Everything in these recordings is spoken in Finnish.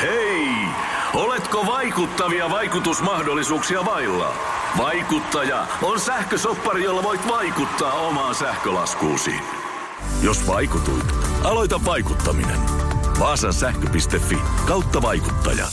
Hei! Oletko vaikuttavia vaikutusmahdollisuuksia vailla? Vaikuttaja on sähkösoppari, jolla voit vaikuttaa omaan sähkölaskuusi. Jos vaikutuit, aloita vaikuttaminen. Vaasan sähkö.fi kautta vaikuttaja.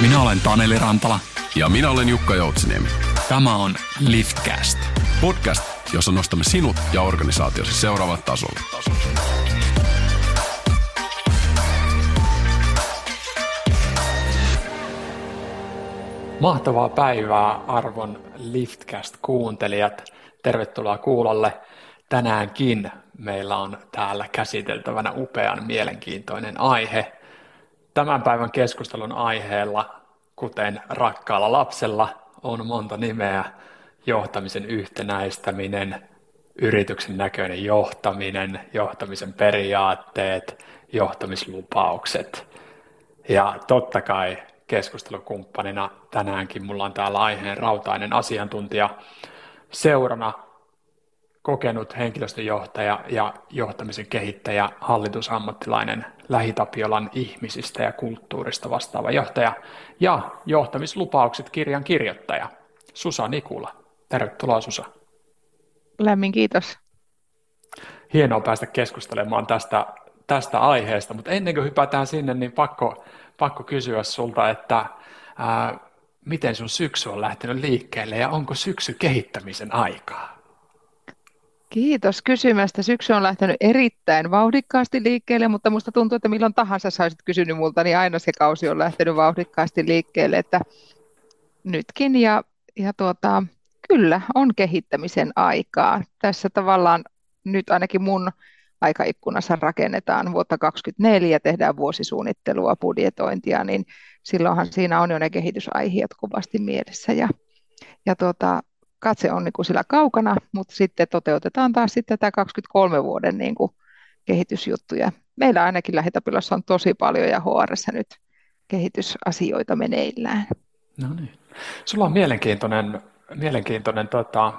Minä olen Taneli Rantala. Ja minä olen Jukka Joutsiniemi. Tämä on Liftcast. Podcast, jossa nostamme sinut ja organisaatiosi seuraavat tasolle. Mahtavaa päivää arvon Liftcast-kuuntelijat. Tervetuloa kuulolle. Tänäänkin meillä on täällä käsiteltävänä upean mielenkiintoinen aihe. Tämän päivän keskustelun aiheella, kuten rakkaalla lapsella, on monta nimeä. Johtamisen yhtenäistäminen, yrityksen näköinen johtaminen, johtamisen periaatteet, johtamislupaukset. Ja totta kai keskustelukumppanina tänäänkin mulla on täällä aiheen rautainen asiantuntija seurana kokenut henkilöstöjohtaja ja johtamisen kehittäjä, hallitusammattilainen Lähitapiolan ihmisistä ja kulttuurista vastaava johtaja ja johtamislupaukset kirjan kirjoittaja Susa Nikula. Tervetuloa Susa. Lämmin kiitos. Hienoa päästä keskustelemaan tästä, tästä aiheesta, mutta ennen kuin hypätään sinne, niin pakko, pakko kysyä sulta, että ää, miten sun syksy on lähtenyt liikkeelle ja onko syksy kehittämisen aikaa? Kiitos kysymästä. Syksy on lähtenyt erittäin vauhdikkaasti liikkeelle, mutta musta tuntuu, että milloin tahansa sä olisit kysynyt multa, niin aina se kausi on lähtenyt vauhdikkaasti liikkeelle, että nytkin ja, ja tuota, kyllä on kehittämisen aikaa. Tässä tavallaan nyt ainakin mun aikaikkunassa rakennetaan vuotta 2024, tehdään vuosisuunnittelua, budjetointia, niin silloinhan siinä on jo ne kehitysaiheet kovasti mielessä ja, ja tuota, katse on niin kuin sillä kaukana, mutta sitten toteutetaan taas sitten tämä 23 vuoden niin kuin kehitysjuttuja. Meillä ainakin Lähitapilassa on tosi paljon ja HR nyt kehitysasioita meneillään. No niin. Sulla on mielenkiintoinen, mielenkiintoinen tota,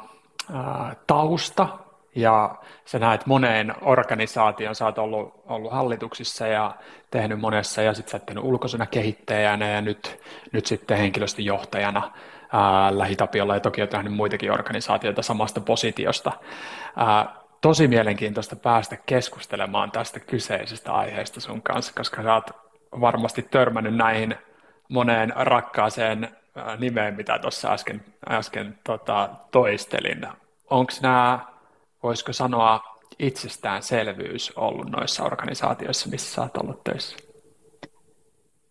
ää, tausta. Ja sä näet moneen organisaation, sä oot ollut, ollut hallituksissa ja tehnyt monessa ja sitten sä oot tehnyt ulkoisena kehittäjänä ja nyt, nyt sitten henkilöstöjohtajana ää, Lähitapiolla. Ja toki olet nähnyt muitakin organisaatioita samasta positiosta. Ää, tosi mielenkiintoista päästä keskustelemaan tästä kyseisestä aiheesta sun kanssa, koska sä oot varmasti törmännyt näihin moneen rakkaaseen nimeen, mitä tuossa äsken, äsken tota, toistelin. Onko nämä, voisiko sanoa, itsestäänselvyys ollut noissa organisaatioissa, missä sä oot ollut töissä?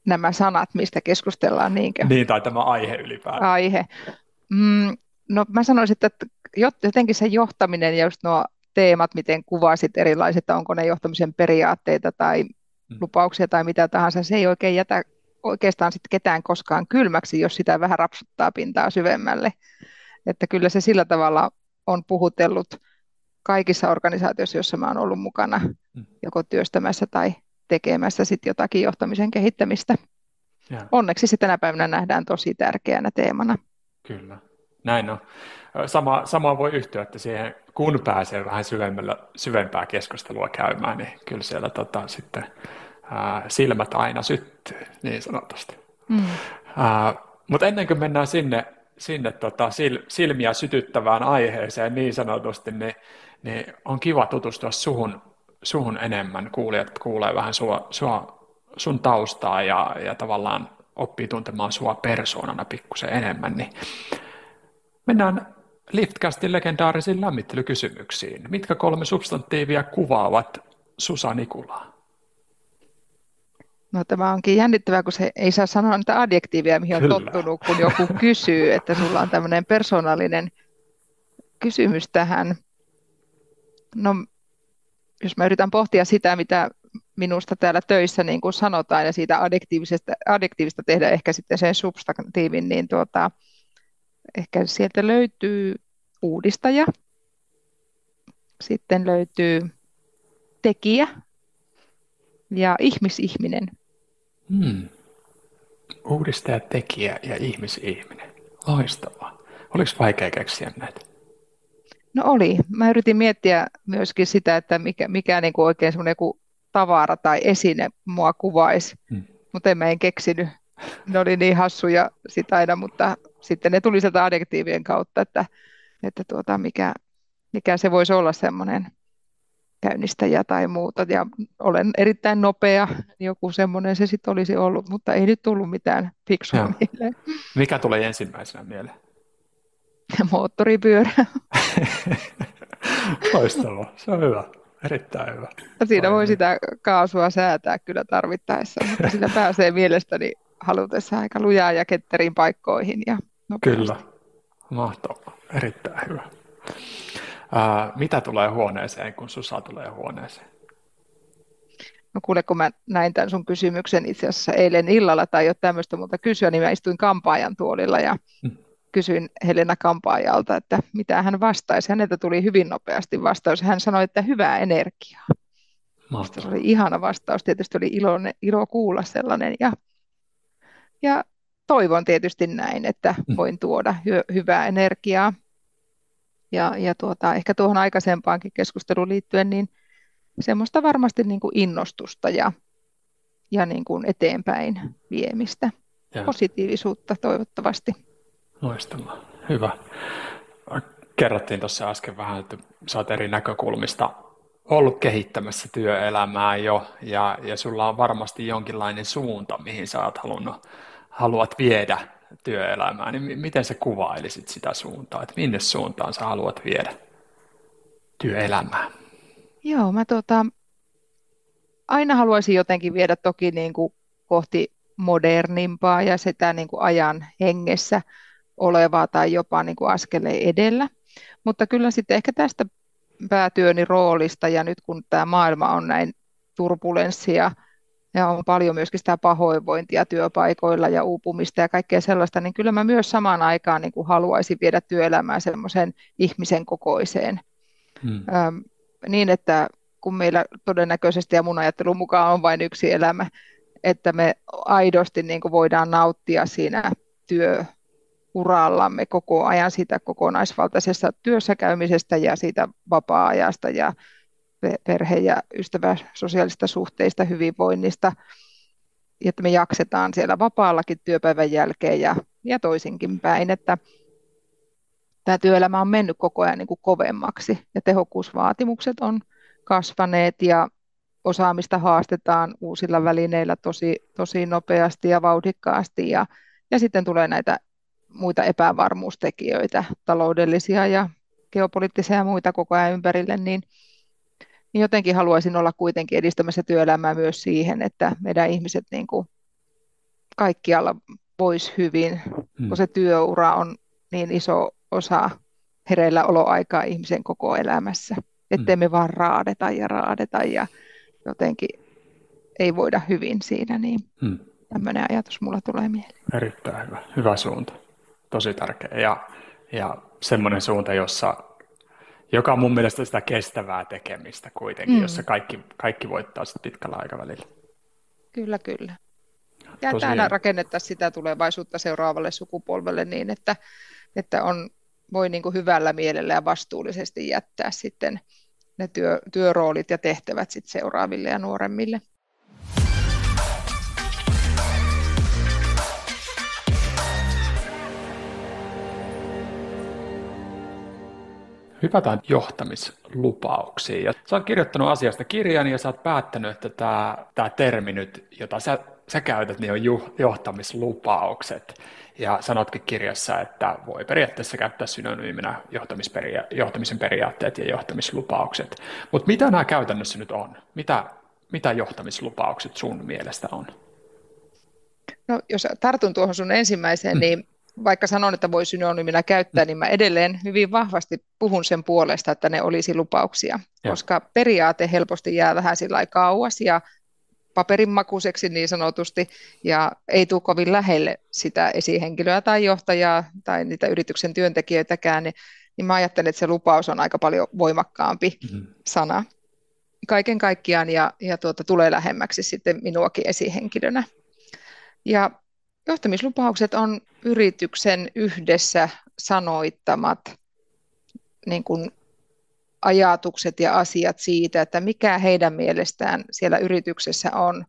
nämä sanat, mistä keskustellaan. Niinkö? Niin, tai tämä aihe ylipäätään. Aihe. Mm, no mä sanoisin, että jotenkin se johtaminen ja just nuo teemat, miten kuvasit erilaiset, onko ne johtamisen periaatteita tai mm. lupauksia tai mitä tahansa, se ei oikein jätä oikeastaan sit ketään koskaan kylmäksi, jos sitä vähän rapsuttaa pintaa syvemmälle. Että kyllä se sillä tavalla on puhutellut kaikissa organisaatioissa, joissa mä oon ollut mukana, mm. joko työstämässä tai tekemässä sit jotakin johtamisen kehittämistä. Ja. Onneksi se tänä päivänä nähdään tosi tärkeänä teemana. Kyllä, näin on. Sama, sama voi yhtyä, että siihen, kun pääsee vähän syvemmällä, syvempää keskustelua käymään, niin kyllä siellä tota, sitten ää, silmät aina syttyy, niin sanotusti. Mm. mutta ennen kuin mennään sinne, sinne tota, sil, silmiä sytyttävään aiheeseen niin sanotusti, niin, niin on kiva tutustua suhun suhun enemmän, kuulijat kuulee vähän sua, sua, sun taustaa ja, ja tavallaan oppii tuntemaan sua persoonana pikkusen enemmän, niin mennään Liftcastin legendaarisiin lämmittelykysymyksiin. Mitkä kolme substantiivia kuvaavat Susa Nikulaa? No tämä onkin jännittävää, kun se ei saa sanoa niitä adjektiiveja, mihin on Kyllä. tottunut, kun joku kysyy, että sulla on tämmöinen persoonallinen kysymys tähän. No jos mä yritän pohtia sitä, mitä minusta täällä töissä niin kuin sanotaan ja siitä adjektiivisesta, adjektiivista tehdä ehkä sitten sen substantiivin, niin tuota, ehkä sieltä löytyy uudistaja, sitten löytyy tekijä ja ihmisihminen. Hmm. Uudistaja, tekijä ja ihmisihminen. Loistavaa. Oliko vaikea keksiä näitä? No oli. Mä yritin miettiä myöskin sitä, että mikä, mikä niin kuin oikein semmoinen joku tavara tai esine mua kuvaisi, hmm. mutta en mä en keksinyt. Ne oli niin hassuja sitä aina, mutta sitten ne tuli sieltä adjektiivien kautta, että, että tuota, mikä, mikä se voisi olla semmoinen käynnistäjä tai muuta. Ja olen erittäin nopea, joku semmoinen se sitten olisi ollut, mutta ei nyt tullut mitään fiksua mieleen. Mikä tulee ensimmäisenä mieleen? Moottoripyörä. Loistavaa, se on hyvä. Erittäin hyvä. Siinä voi sitä kaasua säätää kyllä tarvittaessa, mutta sillä pääsee mielestäni halutessa aika lujaa ja ketteriin paikkoihin. Ja Kyllä, mahtavaa. Erittäin hyvä. Ää, mitä tulee huoneeseen, kun Susa tulee huoneeseen? No kuule, kun mä näin tämän sun kysymyksen itse asiassa eilen illalla tai jo tämmöistä muuta kysyä, niin mä istuin kampaajan tuolilla ja hmm. kysyin Helena kampaajalta, että mitä hän vastaisi. Häneltä tuli hyvin nopeasti vastaus. Hän sanoi, että hyvää energiaa. Mahtavaa. Se oli ihana vastaus. Tietysti oli ilo, ilo kuulla sellainen. Ja, ja toivon tietysti näin, että hmm. voin tuoda hy- hyvää energiaa. Ja, ja tuota, ehkä tuohon aikaisempaankin keskusteluun liittyen, niin semmoista varmasti niin kuin innostusta ja, ja niin kuin eteenpäin viemistä. Ja. Positiivisuutta toivottavasti. Loistavaa. Hyvä. Kerrottiin tuossa äsken vähän, että sä oot eri näkökulmista ollut kehittämässä työelämää jo, ja, ja sulla on varmasti jonkinlainen suunta, mihin sä oot halunnut, haluat viedä työelämää, niin miten sä kuvailisit sitä suuntaa, että minne suuntaan sä haluat viedä työelämää? Joo, mä tota, aina haluaisin jotenkin viedä toki niin kuin kohti modernimpaa ja sitä niin kuin ajan hengessä olevaa tai jopa niin kuin askeleen edellä. Mutta kyllä sitten ehkä tästä päätyöni roolista ja nyt kun tämä maailma on näin turbulenssia ja on paljon myöskin sitä pahoinvointia työpaikoilla ja uupumista ja kaikkea sellaista, niin kyllä mä myös samaan aikaan niin kuin haluaisin viedä työelämää semmoisen ihmisen kokoiseen. Hmm. Öm, niin, että kun meillä todennäköisesti ja mun ajattelun mukaan on vain yksi elämä, että me aidosti niin kuin voidaan nauttia siinä työurallamme koko ajan siitä kokonaisvaltaisesta työssäkäymisestä ja siitä vapaa-ajasta ja perhe- ja ystävä sosiaalista suhteista, hyvinvoinnista, että me jaksetaan siellä vapaallakin työpäivän jälkeen ja, ja toisinkin päin, että tämä työelämä on mennyt koko ajan niin kuin kovemmaksi ja tehokkuusvaatimukset on kasvaneet ja osaamista haastetaan uusilla välineillä tosi, tosi nopeasti ja vauhdikkaasti ja, ja sitten tulee näitä muita epävarmuustekijöitä, taloudellisia ja geopoliittisia ja muita koko ajan ympärille, niin niin jotenkin haluaisin olla kuitenkin edistämässä työelämää myös siihen, että meidän ihmiset niin kuin kaikkialla voisi hyvin, hmm. kun se työura on niin iso osa hereillä oloaikaa ihmisen koko elämässä, ettei hmm. me vaan raadeta ja raadeta ja jotenkin ei voida hyvin siinä, niin hmm. tämmöinen ajatus mulla tulee mieleen. Erittäin hyvä, hyvä suunta, tosi tärkeä ja, ja semmoinen suunta, jossa joka on mun mielestä sitä kestävää tekemistä kuitenkin, mm. jossa kaikki, kaikki voittaa sitten pitkällä aikavälillä. Kyllä, kyllä. Ja Tosiaan. täällä rakennettaisiin sitä tulevaisuutta seuraavalle sukupolvelle niin, että, että on, voi niin kuin hyvällä mielellä ja vastuullisesti jättää sitten ne työ, työroolit ja tehtävät sitten seuraaville ja nuoremmille. Hypätään johtamislupauksiin. Ja sä oot kirjoittanut asiasta kirjan ja sä oot päättänyt, että tämä, tämä termi nyt, jota sä, sä käytät, niin on johtamislupaukset. Ja sanotkin kirjassa, että voi periaatteessa käyttää synonyyminä johtamisperia- johtamisen periaatteet ja johtamislupaukset. Mutta mitä nämä käytännössä nyt on? Mitä, mitä johtamislupaukset sun mielestä on? No, jos tartun tuohon sun ensimmäiseen, mm. niin vaikka sanon, että voi synonyyminä käyttää, niin mä edelleen hyvin vahvasti puhun sen puolesta, että ne olisi lupauksia, ja. koska periaate helposti jää vähän sillä kauas ja paperinmakuiseksi niin sanotusti, ja ei tule kovin lähelle sitä esihenkilöä tai johtajaa tai niitä yrityksen työntekijöitäkään, niin, niin mä ajattelen, että se lupaus on aika paljon voimakkaampi mm-hmm. sana kaiken kaikkiaan ja, ja tuota, tulee lähemmäksi sitten minuakin esihenkilönä. Ja Johtamislupaukset on yrityksen yhdessä sanoittamat niin kuin ajatukset ja asiat siitä, että mikä heidän mielestään siellä yrityksessä on,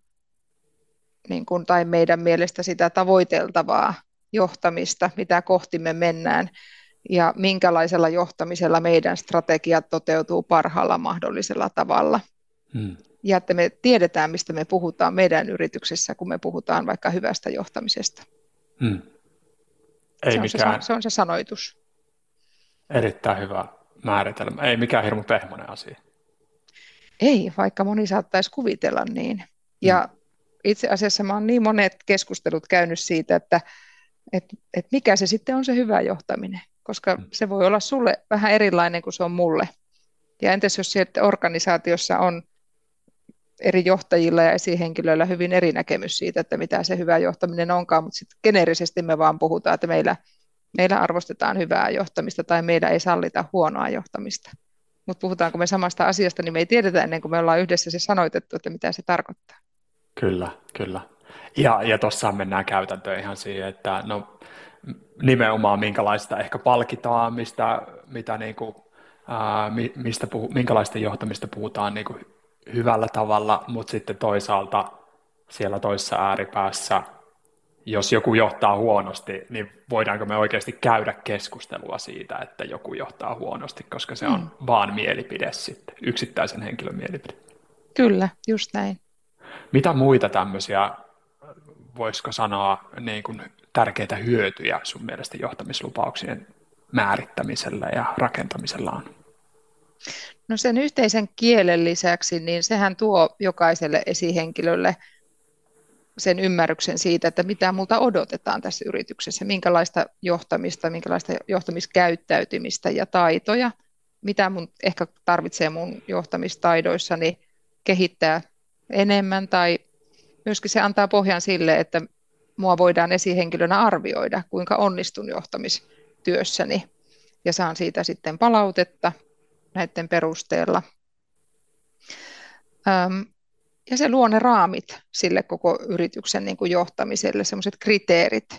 niin kuin, tai meidän mielestä sitä tavoiteltavaa johtamista, mitä kohti me mennään, ja minkälaisella johtamisella meidän strategiat toteutuu parhaalla mahdollisella tavalla. Hmm. Ja että me tiedetään, mistä me puhutaan meidän yrityksessä, kun me puhutaan vaikka hyvästä johtamisesta. Hmm. Ei se, mikään... on se, se on se sanoitus. Erittäin hyvä määritelmä. Ei mikään hirmu pehmoinen asia. Ei, vaikka moni saattaisi kuvitella niin. Ja hmm. itse asiassa mä oon niin monet keskustelut käynyt siitä, että, että, että mikä se sitten on se hyvä johtaminen koska mm. se voi olla sulle vähän erilainen kuin se on mulle. Ja entäs jos sieltä organisaatiossa on eri johtajilla ja esihenkilöillä hyvin eri näkemys siitä, että mitä se hyvä johtaminen onkaan, mutta sitten geneerisesti me vaan puhutaan, että meillä, meillä arvostetaan hyvää johtamista tai meillä ei sallita huonoa johtamista. Mutta puhutaanko me samasta asiasta, niin me ei tiedetä ennen kuin me ollaan yhdessä se sanoitettu, että mitä se tarkoittaa. Kyllä, kyllä. Ja, ja tuossa mennään käytäntöön ihan siihen, että no nimenomaan minkälaista ehkä palkitaan, mistä, mitä niin kuin, ää, mistä puhu, minkälaista johtamista puhutaan niin kuin hyvällä tavalla, mutta sitten toisaalta siellä toisessa ääripäässä, jos joku johtaa huonosti, niin voidaanko me oikeasti käydä keskustelua siitä, että joku johtaa huonosti, koska se on mm. vaan mielipide sitten, yksittäisen henkilön mielipide. Kyllä, just näin. Mitä muita tämmöisiä, voisiko sanoa, niin kuin tärkeitä hyötyjä sun mielestä johtamislupauksien määrittämisellä ja rakentamisella on? No sen yhteisen kielen lisäksi, niin sehän tuo jokaiselle esihenkilölle sen ymmärryksen siitä, että mitä multa odotetaan tässä yrityksessä, minkälaista johtamista, minkälaista johtamiskäyttäytymistä ja taitoja, mitä mun ehkä tarvitsee mun johtamistaidoissani kehittää enemmän tai myöskin se antaa pohjan sille, että mua voidaan esihenkilönä arvioida, kuinka onnistun johtamistyössäni. Ja saan siitä sitten palautetta näiden perusteella. ja se luo ne raamit sille koko yrityksen niin kuin johtamiselle, sellaiset kriteerit,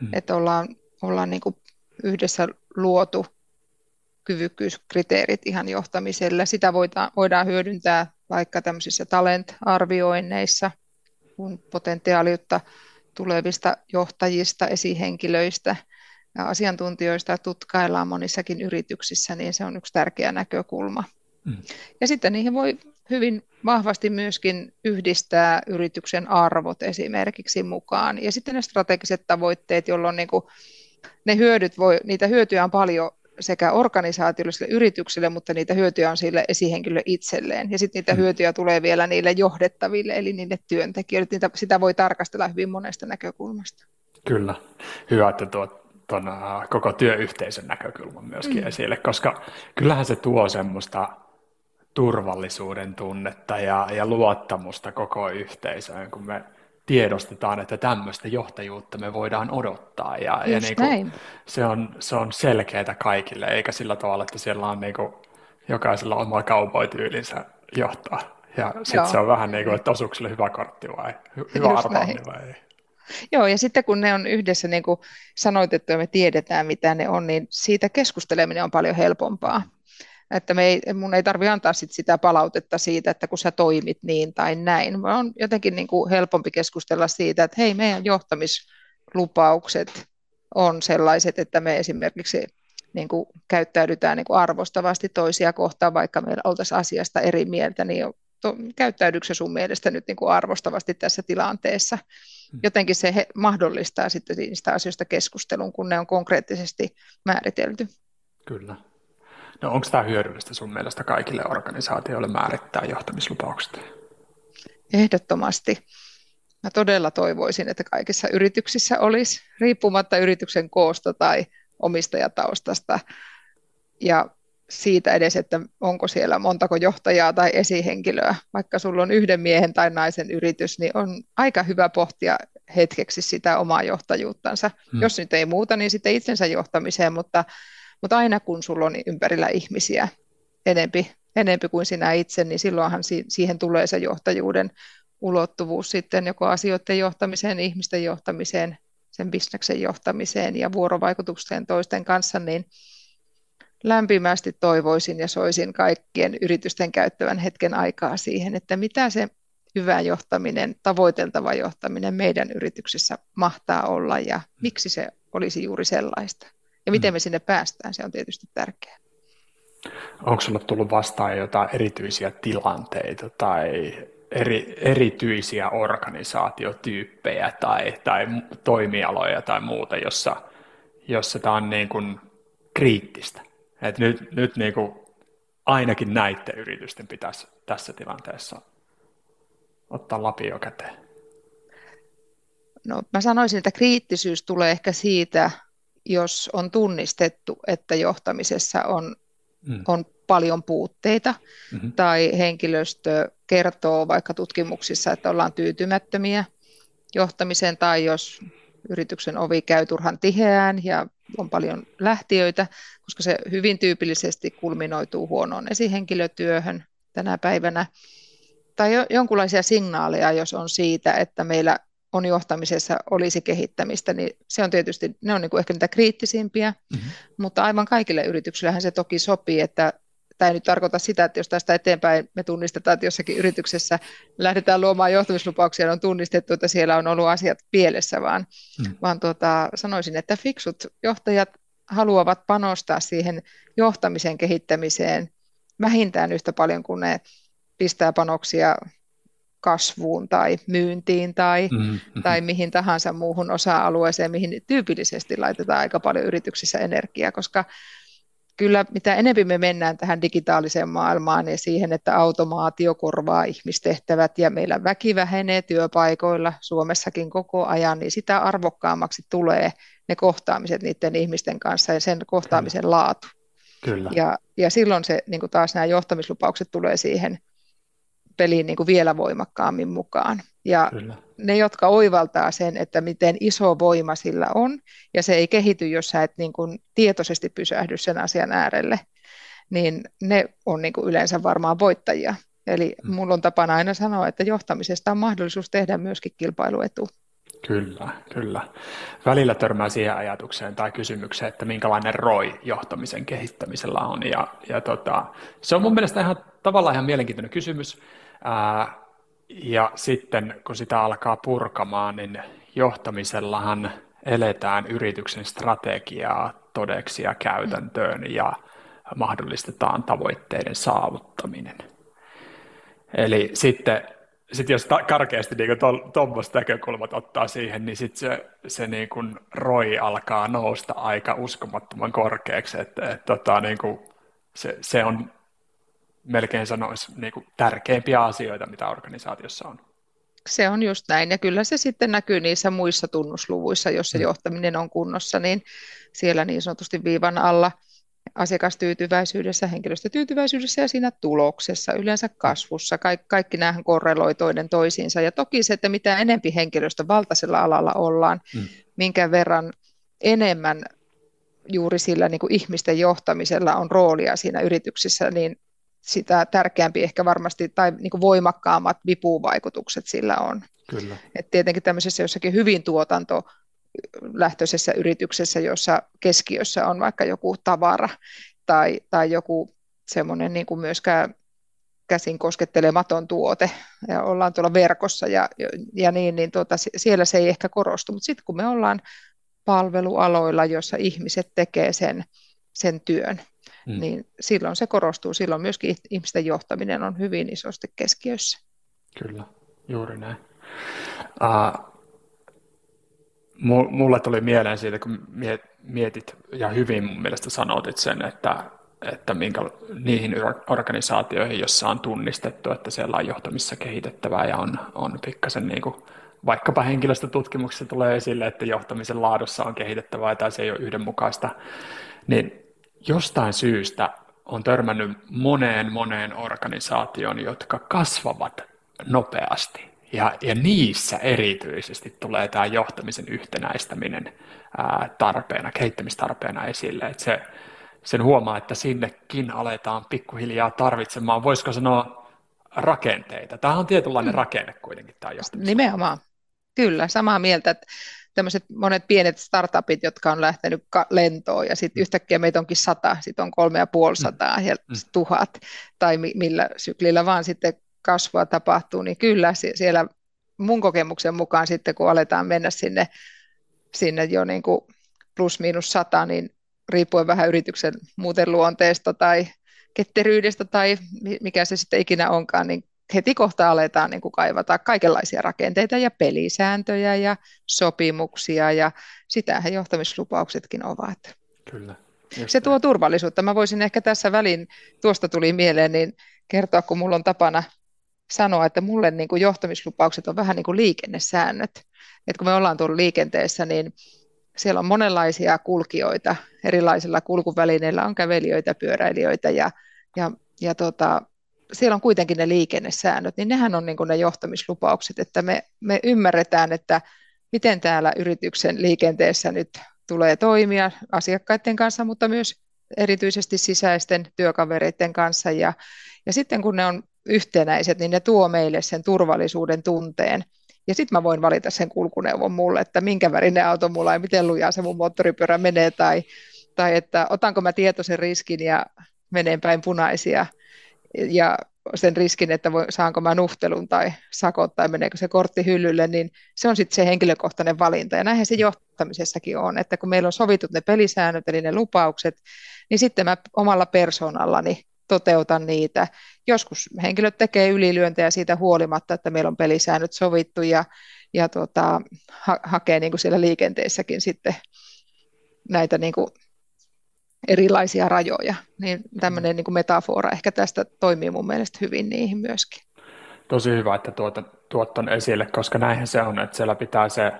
hmm. että ollaan, ollaan niin kuin yhdessä luotu kyvykkyyskriteerit ihan johtamiselle. Sitä voidaan, voidaan hyödyntää vaikka tämmöisissä talent-arvioinneissa, kun potentiaaliutta tulevista johtajista, esihenkilöistä asiantuntijoista tutkaillaan monissakin yrityksissä, niin se on yksi tärkeä näkökulma. Mm. Ja sitten niihin voi hyvin vahvasti myöskin yhdistää yrityksen arvot esimerkiksi mukaan. Ja sitten ne strategiset tavoitteet, jolloin niin kuin ne hyödyt voi, niitä hyötyjä on paljon sekä organisaatiolle, yritykselle, mutta niitä hyötyjä on sille esihenkilölle itselleen. Ja sitten niitä mm. hyötyjä tulee vielä niille johdettaville, eli niille työntekijöille. Niitä, sitä voi tarkastella hyvin monesta näkökulmasta. Kyllä. Hyvä, että tuot tuon äh, koko työyhteisön näkökulman myöskin mm. esille, koska kyllähän se tuo semmoista turvallisuuden tunnetta ja, ja luottamusta koko yhteisöön, kun me tiedostetaan, että tämmöistä johtajuutta me voidaan odottaa. Ja, ja niin kuin, se, on, se on selkeää kaikille, eikä sillä tavalla, että siellä on niin kuin, jokaisella oma kaupoityylinsä johtaa. Ja sitten se on vähän niin kuin, että osuuko hyvä kortti vai hyvä arvoonni vai ei. Joo, ja sitten kun ne on yhdessä niin kuin sanoitettu ja me tiedetään, mitä ne on, niin siitä keskusteleminen on paljon helpompaa. Että me ei, mun ei tarvitse antaa sit sitä palautetta siitä, että kun sä toimit niin tai näin, vaan on jotenkin niin kuin helpompi keskustella siitä, että hei, meidän johtamislupaukset on sellaiset, että me esimerkiksi niin kuin käyttäydytään niin kuin arvostavasti toisia kohtaan, vaikka meillä oltaisiin asiasta eri mieltä, niin to, käyttäydyksä sun mielestä nyt niin kuin arvostavasti tässä tilanteessa? Hmm. Jotenkin se he, mahdollistaa sitten niistä asioista keskustelun, kun ne on konkreettisesti määritelty. Kyllä. No onko tämä hyödyllistä sun mielestä kaikille organisaatioille määrittää johtamislupaukset? Ehdottomasti. Mä todella toivoisin, että kaikissa yrityksissä olisi, riippumatta yrityksen koosta tai omistajataustasta ja siitä edes, että onko siellä montako johtajaa tai esihenkilöä. Vaikka sulla on yhden miehen tai naisen yritys, niin on aika hyvä pohtia hetkeksi sitä omaa johtajuuttansa. Hmm. Jos nyt ei muuta, niin sitten itsensä johtamiseen, mutta mutta aina kun sulla on ympärillä ihmisiä enempi, enempi kuin sinä itse, niin silloinhan siihen tulee se johtajuuden ulottuvuus sitten joko asioiden johtamiseen, ihmisten johtamiseen, sen bisneksen johtamiseen ja vuorovaikutukseen toisten kanssa, niin lämpimästi toivoisin ja soisin kaikkien yritysten käyttävän hetken aikaa siihen, että mitä se hyvä johtaminen, tavoiteltava johtaminen meidän yrityksessä mahtaa olla ja miksi se olisi juuri sellaista. Ja miten me sinne päästään, se on tietysti tärkeää. Onko sinulle tullut vastaan jotain erityisiä tilanteita tai eri, erityisiä organisaatiotyyppejä tai, tai toimialoja tai muuta, jossa, jossa tämä on niin kuin kriittistä? Et nyt nyt niin kuin ainakin näiden yritysten pitäisi tässä tilanteessa ottaa lapio käteen. No, mä sanoisin, että kriittisyys tulee ehkä siitä, jos on tunnistettu, että johtamisessa on, mm. on paljon puutteita mm-hmm. tai henkilöstö kertoo vaikka tutkimuksissa, että ollaan tyytymättömiä johtamiseen tai jos yrityksen ovi käy turhan tiheään ja on paljon lähtiöitä, koska se hyvin tyypillisesti kulminoituu huonoon esihenkilötyöhön tänä päivänä. Tai jonkinlaisia signaaleja, jos on siitä, että meillä on johtamisessa olisi kehittämistä, niin se on tietysti, ne on niin kuin ehkä niitä kriittisimpiä, mm-hmm. mutta aivan kaikille yrityksillähän se toki sopii, että tämä ei nyt tarkoita sitä, että jos tästä eteenpäin me tunnistetaan, että jossakin yrityksessä lähdetään luomaan johtamislupauksia, niin on tunnistettu, että siellä on ollut asiat pielessä, vaan, mm. vaan tuota, sanoisin, että fiksut johtajat haluavat panostaa siihen johtamisen kehittämiseen vähintään yhtä paljon kuin ne pistää panoksia kasvuun tai myyntiin tai, mm-hmm. tai mihin tahansa muuhun osa-alueeseen, mihin tyypillisesti laitetaan aika paljon yrityksissä energiaa, koska kyllä mitä enemmän me mennään tähän digitaaliseen maailmaan ja siihen, että automaatio korvaa ihmistehtävät ja meillä väki vähenee työpaikoilla Suomessakin koko ajan, niin sitä arvokkaammaksi tulee ne kohtaamiset niiden ihmisten kanssa ja sen kohtaamisen Kyllä. laatu. Kyllä. Ja, ja silloin se niin taas nämä johtamislupaukset tulee siihen peliin niin kuin vielä voimakkaammin mukaan. Ja Kyllä. ne, jotka oivaltaa sen, että miten iso voima sillä on, ja se ei kehity, jos sä et niin kuin tietoisesti pysähdy sen asian äärelle, niin ne on niin kuin yleensä varmaan voittajia. Eli mm. mulla on tapana aina sanoa, että johtamisesta on mahdollisuus tehdä myöskin kilpailuetu. Kyllä, kyllä. Välillä törmää siihen ajatukseen tai kysymykseen, että minkälainen ROI johtamisen kehittämisellä on. Ja, ja tota, se on mun mielestä ihan tavallaan ihan mielenkiintoinen kysymys. Ää, ja sitten kun sitä alkaa purkamaan, niin johtamisellahan eletään yrityksen strategiaa todeksi ja käytäntöön ja mahdollistetaan tavoitteiden saavuttaminen. Eli sitten sit jos ta- karkeasti niin tuommoista näkökulmat ottaa siihen, niin sitten se, se niin kuin roi alkaa nousta aika uskomattoman korkeaksi. Että, et, tota, niin kuin se, se on melkein sanoisi niin kuin tärkeimpiä asioita, mitä organisaatiossa on. Se on just näin, ja kyllä se sitten näkyy niissä muissa tunnusluvuissa, jos se mm. johtaminen on kunnossa, niin siellä niin sanotusti viivan alla asiakastyytyväisyydessä, henkilöstötyytyväisyydessä ja siinä tuloksessa, yleensä kasvussa. Kaik, kaikki nämähän korreloi toinen toisiinsa. Ja toki se, että mitä enempi henkilöstö valtaisella alalla ollaan, mm. minkä verran enemmän juuri sillä niin kuin ihmisten johtamisella on roolia siinä yrityksissä, niin sitä tärkeämpi ehkä varmasti tai niin kuin voimakkaammat vipuvaikutukset sillä on. Kyllä. Et tietenkin tämmöisessä jossakin hyvin tuotanto lähtöisessä yrityksessä, jossa keskiössä on vaikka joku tavara tai, tai joku semmoinen niin kuin myöskään käsin koskettelematon tuote ja ollaan tuolla verkossa ja, ja niin, niin tuota, siellä se ei ehkä korostu, mutta sitten kun me ollaan palvelualoilla, jossa ihmiset tekee sen, sen työn, mm. niin silloin se korostuu. Silloin myöskin ihmisten johtaminen on hyvin isosti keskiössä. Kyllä, juuri näin. Uh, mulle tuli mieleen siitä, kun mietit, ja hyvin mun mielestä sanotit sen, että, että minkä, niihin organisaatioihin, joissa on tunnistettu, että siellä on johtamissa kehitettävää ja on, on pikkasen niin kuin, vaikkapa henkilöstötutkimuksessa tulee esille, että johtamisen laadussa on kehitettävää tai se ei ole yhdenmukaista, niin jostain syystä on törmännyt moneen moneen organisaatioon, jotka kasvavat nopeasti. Ja, ja niissä erityisesti tulee tämä johtamisen yhtenäistäminen ää, tarpeena, kehittämistarpeena esille. Et se, sen huomaa, että sinnekin aletaan pikkuhiljaa tarvitsemaan, voisiko sanoa, rakenteita. Tämä on tietynlainen mm. rakenne kuitenkin, tämä johtamisen. Nimenomaan. Kyllä, samaa mieltä. Että tämmöiset monet pienet startupit, jotka on lähtenyt lentoon ja sitten yhtäkkiä meitä onkin sata, sitten on kolme ja puoli mm. sataa ja mm. tuhat tai millä syklillä vaan sitten kasvua tapahtuu, niin kyllä siellä mun kokemuksen mukaan sitten kun aletaan mennä sinne, sinne jo niin kuin plus miinus sata, niin riippuen vähän yrityksen muuten luonteesta tai ketteryydestä tai mikä se sitten ikinä onkaan, niin heti kohta aletaan niin kuin kaivata kaikenlaisia rakenteita ja pelisääntöjä ja sopimuksia ja sitähän johtamislupauksetkin ovat. Kyllä. Se tuo turvallisuutta. Mä voisin ehkä tässä välin, tuosta tuli mieleen, niin kertoa, kun mulla on tapana sanoa, että mulle niin kuin johtamislupaukset on vähän niin kuin liikennesäännöt. että kun me ollaan tuolla liikenteessä, niin siellä on monenlaisia kulkijoita, erilaisilla kulkuvälineillä on kävelijöitä, pyöräilijöitä ja, ja, ja tota, siellä on kuitenkin ne liikennesäännöt, niin nehän on niin ne johtamislupaukset, että me, me ymmärretään, että miten täällä yrityksen liikenteessä nyt tulee toimia asiakkaiden kanssa, mutta myös erityisesti sisäisten työkavereiden kanssa. Ja, ja sitten kun ne on yhtenäiset, niin ne tuo meille sen turvallisuuden tunteen. Ja sitten mä voin valita sen kulkuneuvon mulle, että minkä värinen auto mulla ja miten lujaa se mun moottoripyörä menee, tai, tai että otanko mä tietoisen riskin ja menen päin punaisia ja sen riskin, että voi, saanko mä nuhtelun tai sakot tai meneekö se kortti hyllylle, niin se on sitten se henkilökohtainen valinta. Ja näinhän se johtamisessakin on, että kun meillä on sovitut ne pelisäännöt, eli ne lupaukset, niin sitten mä omalla persoonallani toteutan niitä. Joskus henkilöt tekee ylilyöntejä siitä huolimatta, että meillä on pelisäännöt sovittu ja, ja tuota, ha- hakee niin kuin siellä liikenteessäkin sitten näitä niin kuin erilaisia rajoja. Niin tämmöinen niin kuin metafora ehkä tästä toimii mun mielestä hyvin niihin myöskin. Tosi hyvä, että tuota, tuot ton esille, koska näinhän se on, että siellä pitää se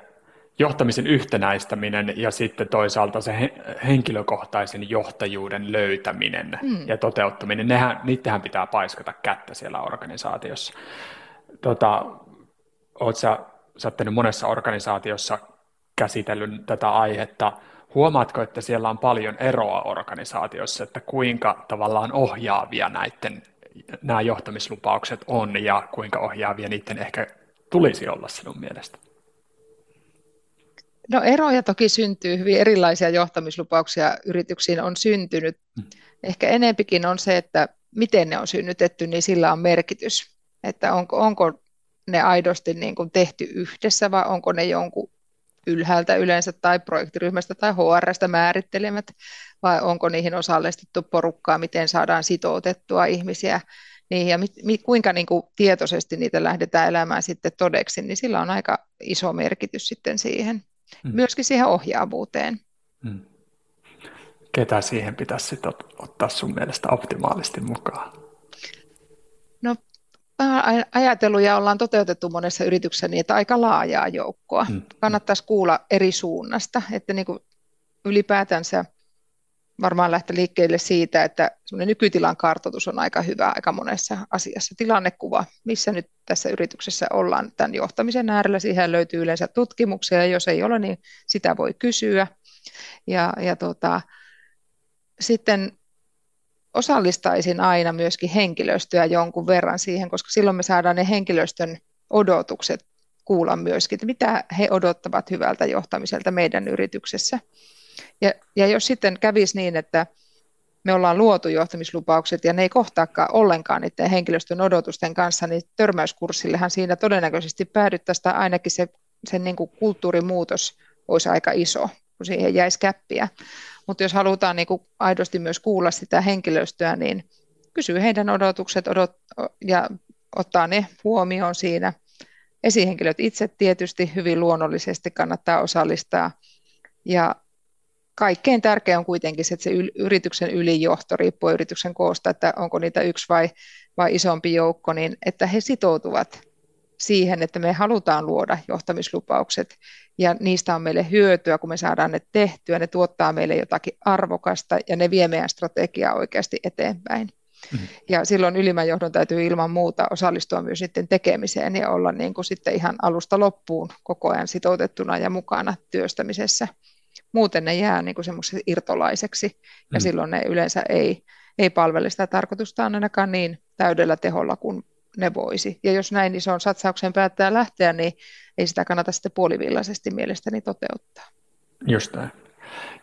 johtamisen yhtenäistäminen ja sitten toisaalta se henkilökohtaisen johtajuuden löytäminen mm. ja toteuttaminen, nehän, niitähän pitää paiskata kättä siellä organisaatiossa. Tota, oot sä, sä monessa organisaatiossa käsitellyt tätä aihetta, Huomaatko, että siellä on paljon eroa organisaatiossa, että kuinka tavallaan ohjaavia näiden, nämä johtamislupaukset on ja kuinka ohjaavia niiden ehkä tulisi olla sinun mielestä? No eroja toki syntyy, hyvin erilaisia johtamislupauksia yrityksiin on syntynyt. Hmm. Ehkä enempikin on se, että miten ne on synnytetty, niin sillä on merkitys. Että onko, onko ne aidosti niin kuin tehty yhdessä vai onko ne jonkun ylhäältä yleensä tai projektiryhmästä tai HRstä määrittelemät, vai onko niihin osallistettu porukkaa, miten saadaan sitoutettua ihmisiä niin, ja mit, mit, kuinka niin kuin tietoisesti niitä lähdetään elämään sitten todeksi, niin sillä on aika iso merkitys sitten siihen, hmm. myöskin siihen ohjaavuuteen. Hmm. Ketä siihen pitäisi sitten ottaa sun mielestä optimaalisti mukaan? Ajatellut ja ollaan toteutettu monessa yrityksessä niin, että aika laajaa joukkoa. Hmm. Kannattaisi kuulla eri suunnasta, että niin kuin ylipäätänsä varmaan lähteä liikkeelle siitä, että nykytilan kartoitus on aika hyvä aika monessa asiassa. Tilannekuva, missä nyt tässä yrityksessä ollaan tämän johtamisen äärellä, siihen löytyy yleensä tutkimuksia, ja jos ei ole, niin sitä voi kysyä. Ja, ja tota, sitten osallistaisin aina myöskin henkilöstöä jonkun verran siihen, koska silloin me saadaan ne henkilöstön odotukset kuulla myöskin, että mitä he odottavat hyvältä johtamiselta meidän yrityksessä. Ja, ja jos sitten kävisi niin, että me ollaan luotu johtamislupaukset ja ne ei kohtaakaan ollenkaan niiden henkilöstön odotusten kanssa, niin törmäyskurssillehan siinä todennäköisesti päädyttäisiin tai ainakin se, sen niin kuin kulttuurimuutos olisi aika iso, kun siihen jäisi käppiä. Mutta jos halutaan niin kuin aidosti myös kuulla sitä henkilöstöä, niin kysyy heidän odotukset odot, ja ottaa ne huomioon siinä. Esihenkilöt itse tietysti hyvin luonnollisesti kannattaa osallistaa. Ja kaikkein tärkein on kuitenkin se, että se yrityksen ylijohto riippuu yrityksen koosta, että onko niitä yksi vai, vai isompi joukko, niin että he sitoutuvat siihen, että me halutaan luoda johtamislupaukset ja niistä on meille hyötyä, kun me saadaan ne tehtyä, ne tuottaa meille jotakin arvokasta ja ne vie meidän strategiaa oikeasti eteenpäin. Mm-hmm. Ja silloin ylimmän johdon täytyy ilman muuta osallistua myös niiden tekemiseen ja olla niin kuin sitten ihan alusta loppuun koko ajan sitoutettuna ja mukana työstämisessä. Muuten ne jää niin semmoiseksi irtolaiseksi ja mm. hmm silloin ne yleensä ei, ei palvele sitä tarkoitustaan ainakaan niin täydellä teholla kuin ne voisi. Ja jos näin ison satsauksen päättää lähteä, niin ei sitä kannata sitten puolivillaisesti mielestäni toteuttaa. Just näin.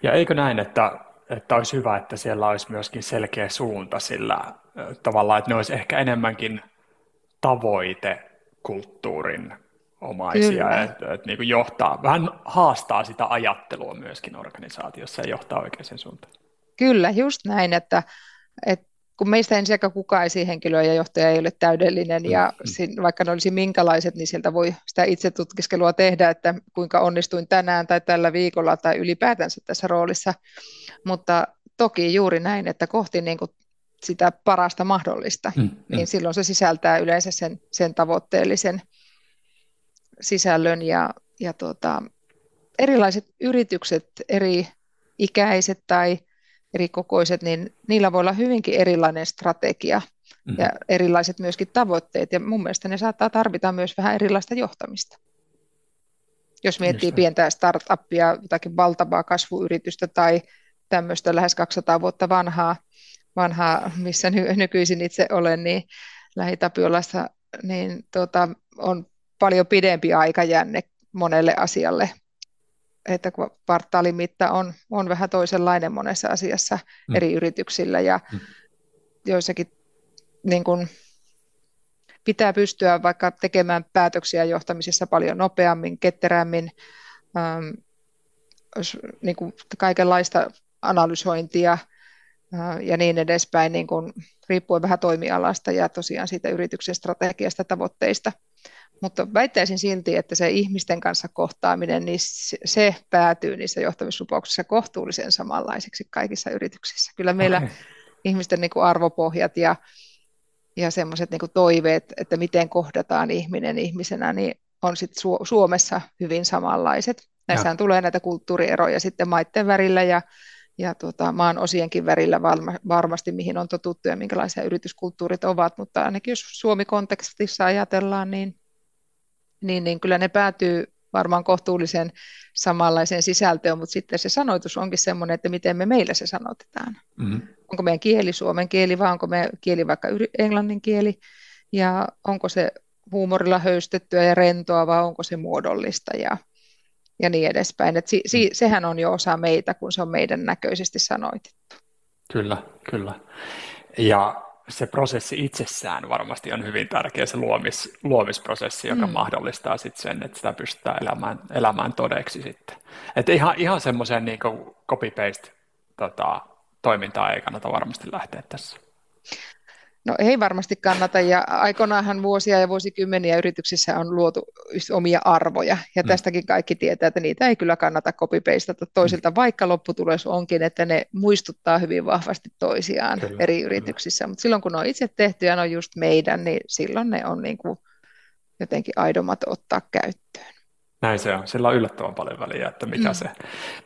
Ja eikö näin, että, että olisi hyvä, että siellä olisi myöskin selkeä suunta sillä tavallaan, että ne olisi ehkä enemmänkin tavoitekulttuurin omaisia, että, että niin kuin johtaa, vähän haastaa sitä ajattelua myöskin organisaatiossa ja johtaa oikeaan suuntaan. Kyllä, just näin, että, että kun meistä ensinnäkään kukaan esihenkilö ja johtaja ei ole täydellinen, mm, ja mm. vaikka ne olisi minkälaiset, niin sieltä voi sitä itse tutkiskelua tehdä, että kuinka onnistuin tänään tai tällä viikolla tai ylipäätänsä tässä roolissa. Mutta toki juuri näin, että kohti niin kuin sitä parasta mahdollista, mm, niin mm. silloin se sisältää yleensä sen, sen tavoitteellisen sisällön ja, ja tuota, erilaiset yritykset, eri ikäiset tai eri kokoiset, niin niillä voi olla hyvinkin erilainen strategia mm-hmm. ja erilaiset myöskin tavoitteet. Ja mun mielestä ne saattaa tarvita myös vähän erilaista johtamista. Jos miettii Just pientä startuppia, jotakin valtavaa kasvuyritystä tai tämmöistä lähes 200 vuotta vanhaa, vanhaa missä ny- nykyisin itse olen, niin Lähitapiolassa, niin tuota, on paljon pidempi aikajänne monelle asialle että kvartaalimitta on, on vähän toisenlainen monessa asiassa mm. eri yrityksillä ja mm. joissakin niin kuin, pitää pystyä vaikka tekemään päätöksiä johtamisessa paljon nopeammin, ketterämmin, ähm, niin kuin kaikenlaista analysointia äh, ja niin edespäin, niin kuin, riippuen vähän toimialasta ja tosiaan siitä yrityksen strategiasta tavoitteista. Mutta väittäisin silti, että se ihmisten kanssa kohtaaminen, niin se päätyy niissä johtamislupauksissa kohtuullisen samanlaiseksi kaikissa yrityksissä. Kyllä meillä okay. ihmisten niin kuin arvopohjat ja, ja semmoiset niin toiveet, että miten kohdataan ihminen ihmisenä, niin on sit Su- Suomessa hyvin samanlaiset. Näissähän tulee näitä kulttuurieroja sitten maiden värillä ja, ja tuota, maan osienkin värillä varma, varmasti, mihin on totuttu ja minkälaisia yrityskulttuurit ovat, mutta ainakin jos Suomi-kontekstissa ajatellaan, niin niin, niin kyllä ne päätyy varmaan kohtuullisen samanlaiseen sisältöön, mutta sitten se sanoitus onkin semmoinen, että miten me meillä se sanotetaan. Mm-hmm. Onko meidän kieli suomen kieli vai onko meidän kieli vaikka englannin kieli ja onko se huumorilla höystettyä ja rentoa vai onko se muodollista ja, ja niin edespäin. Et si, si, sehän on jo osa meitä, kun se on meidän näköisesti sanoitettu. Kyllä, kyllä. Ja se prosessi itsessään varmasti on hyvin tärkeä, se luomis, luomisprosessi, joka mm. mahdollistaa sitten sen, että sitä pystytään elämään, elämään todeksi sitten. Että ihan, ihan semmoiseen niin copy-paste tota, toimintaan ei kannata varmasti lähteä tässä. No ei varmasti kannata ja aikoinaanhan vuosia ja vuosikymmeniä yrityksissä on luotu omia arvoja ja mm. tästäkin kaikki tietää, että niitä ei kyllä kannata copy-pastata toisilta, mm. vaikka lopputulos onkin, että ne muistuttaa hyvin vahvasti toisiaan kyllä, eri yrityksissä, kyllä. mutta silloin kun ne on itse tehty ja ne on just meidän, niin silloin ne on niin kuin jotenkin aidomat ottaa käyttöön. Näin se on, sillä on yllättävän paljon väliä, että mikä, mm. se,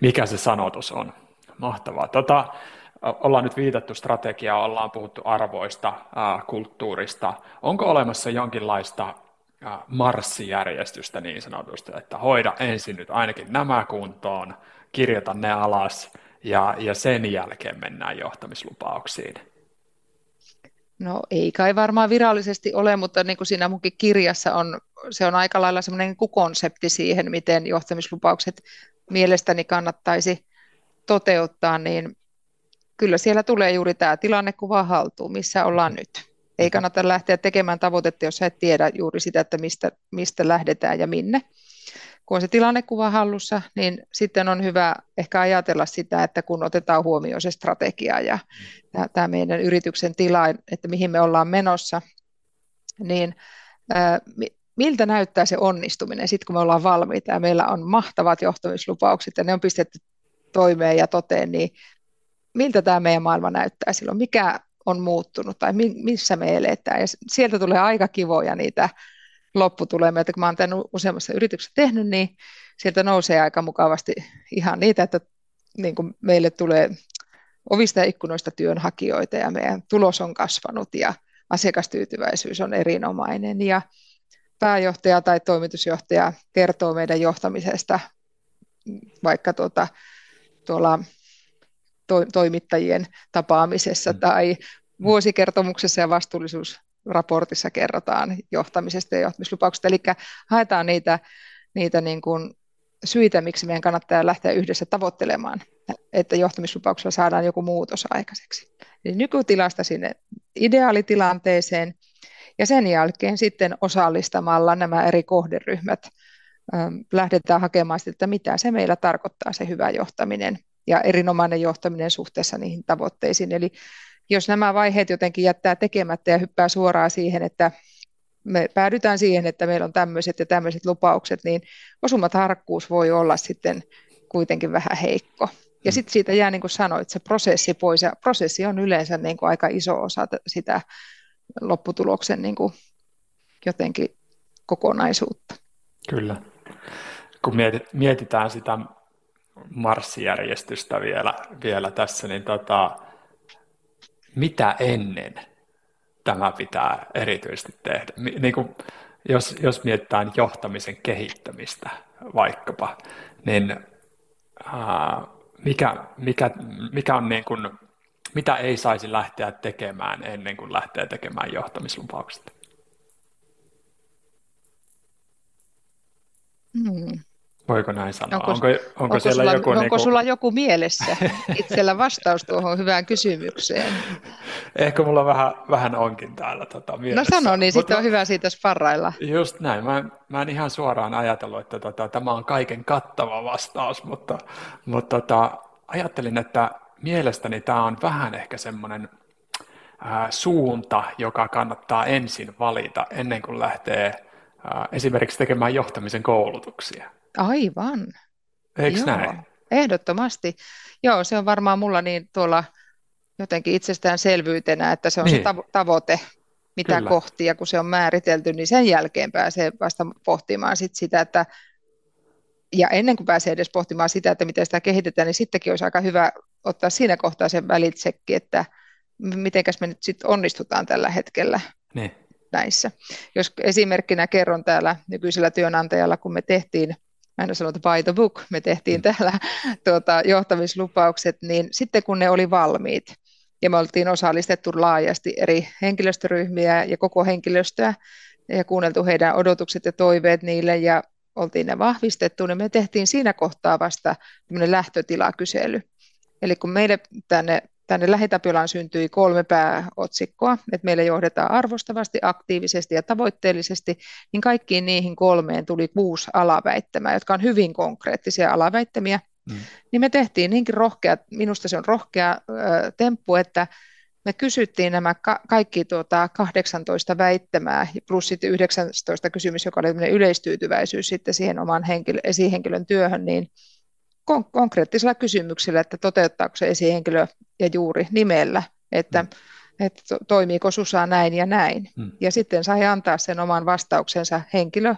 mikä se sanotus on. Mahtavaa. Tota, ollaan nyt viitattu strategiaa, ollaan puhuttu arvoista, kulttuurista. Onko olemassa jonkinlaista marssijärjestystä niin sanotusti, että hoida ensin nyt ainakin nämä kuntoon, kirjoita ne alas ja, ja sen jälkeen mennään johtamislupauksiin? No ei kai varmaan virallisesti ole, mutta niin kuin siinä munkin kirjassa on, se on aika lailla semmoinen konsepti siihen, miten johtamislupaukset mielestäni kannattaisi toteuttaa, niin kyllä siellä tulee juuri tämä tilannekuva haltuun, missä ollaan nyt. Ei kannata lähteä tekemään tavoitetta, jos et tiedä juuri sitä, että mistä, mistä lähdetään ja minne. Kun on se tilannekuva hallussa, niin sitten on hyvä ehkä ajatella sitä, että kun otetaan huomioon se strategia ja tämä meidän yrityksen tila, että mihin me ollaan menossa, niin miltä näyttää se onnistuminen sitten, kun me ollaan valmiita ja meillä on mahtavat johtamislupaukset ja ne on pistetty toimeen ja toteen, niin miltä tämä meidän maailma näyttää silloin, mikä on muuttunut? Tai missä me eletään. Ja sieltä tulee aika kivoja niitä lopputulemia, että kun mä oon tämän useammassa yrityksessä tehnyt, niin sieltä nousee aika mukavasti ihan niitä, että niin kuin meille tulee ovista ja ikkunoista työnhakijoita ja meidän tulos on kasvanut ja asiakastyytyväisyys on erinomainen. Ja pääjohtaja tai toimitusjohtaja kertoo meidän johtamisesta vaikka tuota, tuolla to, toimittajien tapaamisessa mm. tai vuosikertomuksessa ja vastuullisuus raportissa kerrotaan johtamisesta ja johtamislupauksesta. Eli haetaan niitä, niitä niin kuin syitä, miksi meidän kannattaa lähteä yhdessä tavoittelemaan, että johtamislupauksella saadaan joku muutos aikaiseksi. Eli nykytilasta sinne ideaalitilanteeseen ja sen jälkeen sitten osallistamalla nämä eri kohderyhmät lähdetään hakemaan sitä, että mitä se meillä tarkoittaa se hyvä johtaminen ja erinomainen johtaminen suhteessa niihin tavoitteisiin. Eli jos nämä vaiheet jotenkin jättää tekemättä ja hyppää suoraan siihen, että me päädytään siihen, että meillä on tämmöiset ja tämmöiset lupaukset, niin osumat harkkuus voi olla sitten kuitenkin vähän heikko. Ja mm. sitten siitä jää, niin kuin sanoit, se prosessi pois, ja prosessi on yleensä niin kuin aika iso osa sitä lopputuloksen niin kuin jotenkin kokonaisuutta. Kyllä. Kun mietitään sitä marssijärjestystä vielä, vielä tässä, niin tota, mitä ennen tämä pitää erityisesti tehdä? Niin kuin, jos, jos mietitään johtamisen kehittämistä vaikkapa, niin ää, mikä, mikä, mikä on niin kuin, mitä ei saisi lähteä tekemään ennen kuin lähtee tekemään johtamislupaukset? Hmm. Voiko näin sanoa? Onko, onko, onko, onko, siellä sulla, joku, onko niin kuin... sulla joku mielessä itsellä vastaus tuohon hyvään kysymykseen? Ehkä mulla vähän, vähän onkin täällä tota, mielessä. No sano, niin sitten on hyvä siitä sparrailla. Just näin. Mä, mä en ihan suoraan ajatellut, että tota, tämä on kaiken kattava vastaus, mutta, mutta tota, ajattelin, että mielestäni tämä on vähän ehkä semmoinen suunta, joka kannattaa ensin valita ennen kuin lähtee esimerkiksi tekemään johtamisen koulutuksia. Aivan. Eikö Joo, näin? Ehdottomasti. Joo, se on varmaan mulla niin tuolla jotenkin itsestäänselvyytenä, että se on niin. se tavoite, mitä Kyllä. kohti, ja kun se on määritelty, niin sen jälkeen pääsee vasta pohtimaan sit sitä, että ja ennen kuin pääsee edes pohtimaan sitä, että miten sitä kehitetään, niin sittenkin olisi aika hyvä ottaa siinä kohtaa sen välitsekki, että mitenkäs me nyt sitten onnistutaan tällä hetkellä niin. näissä. Jos esimerkkinä kerron täällä nykyisellä työnantajalla, kun me tehtiin aina sanotaan by the book, me tehtiin mm. täällä tuota, johtamislupaukset, niin sitten kun ne oli valmiit, ja me oltiin osallistettu laajasti eri henkilöstöryhmiä ja koko henkilöstöä, ja kuunneltu heidän odotukset ja toiveet niille, ja oltiin ne vahvistettu, niin me tehtiin siinä kohtaa vasta lähtötilakysely. Eli kun meille tänne tänne Lähitapiolaan syntyi kolme pääotsikkoa, että meillä johdetaan arvostavasti, aktiivisesti ja tavoitteellisesti, niin kaikkiin niihin kolmeen tuli kuusi alaväittämää, jotka on hyvin konkreettisia alaväittämiä. Mm. Niin me tehtiin niinkin rohkea, minusta se on rohkea ö, temppu, että me kysyttiin nämä ka- kaikki tuota 18 väittämää plus sitten 19 kysymys, joka oli yleistyytyväisyys sitten siihen oman henkilö, esihenkilön työhön, niin kon- konkreettisella kysymyksellä, että toteuttaako se esihenkilö ja juuri nimellä, että, mm. että to- toimiiko Susa näin ja näin. Mm. Ja sitten sai antaa sen oman vastauksensa henkilö,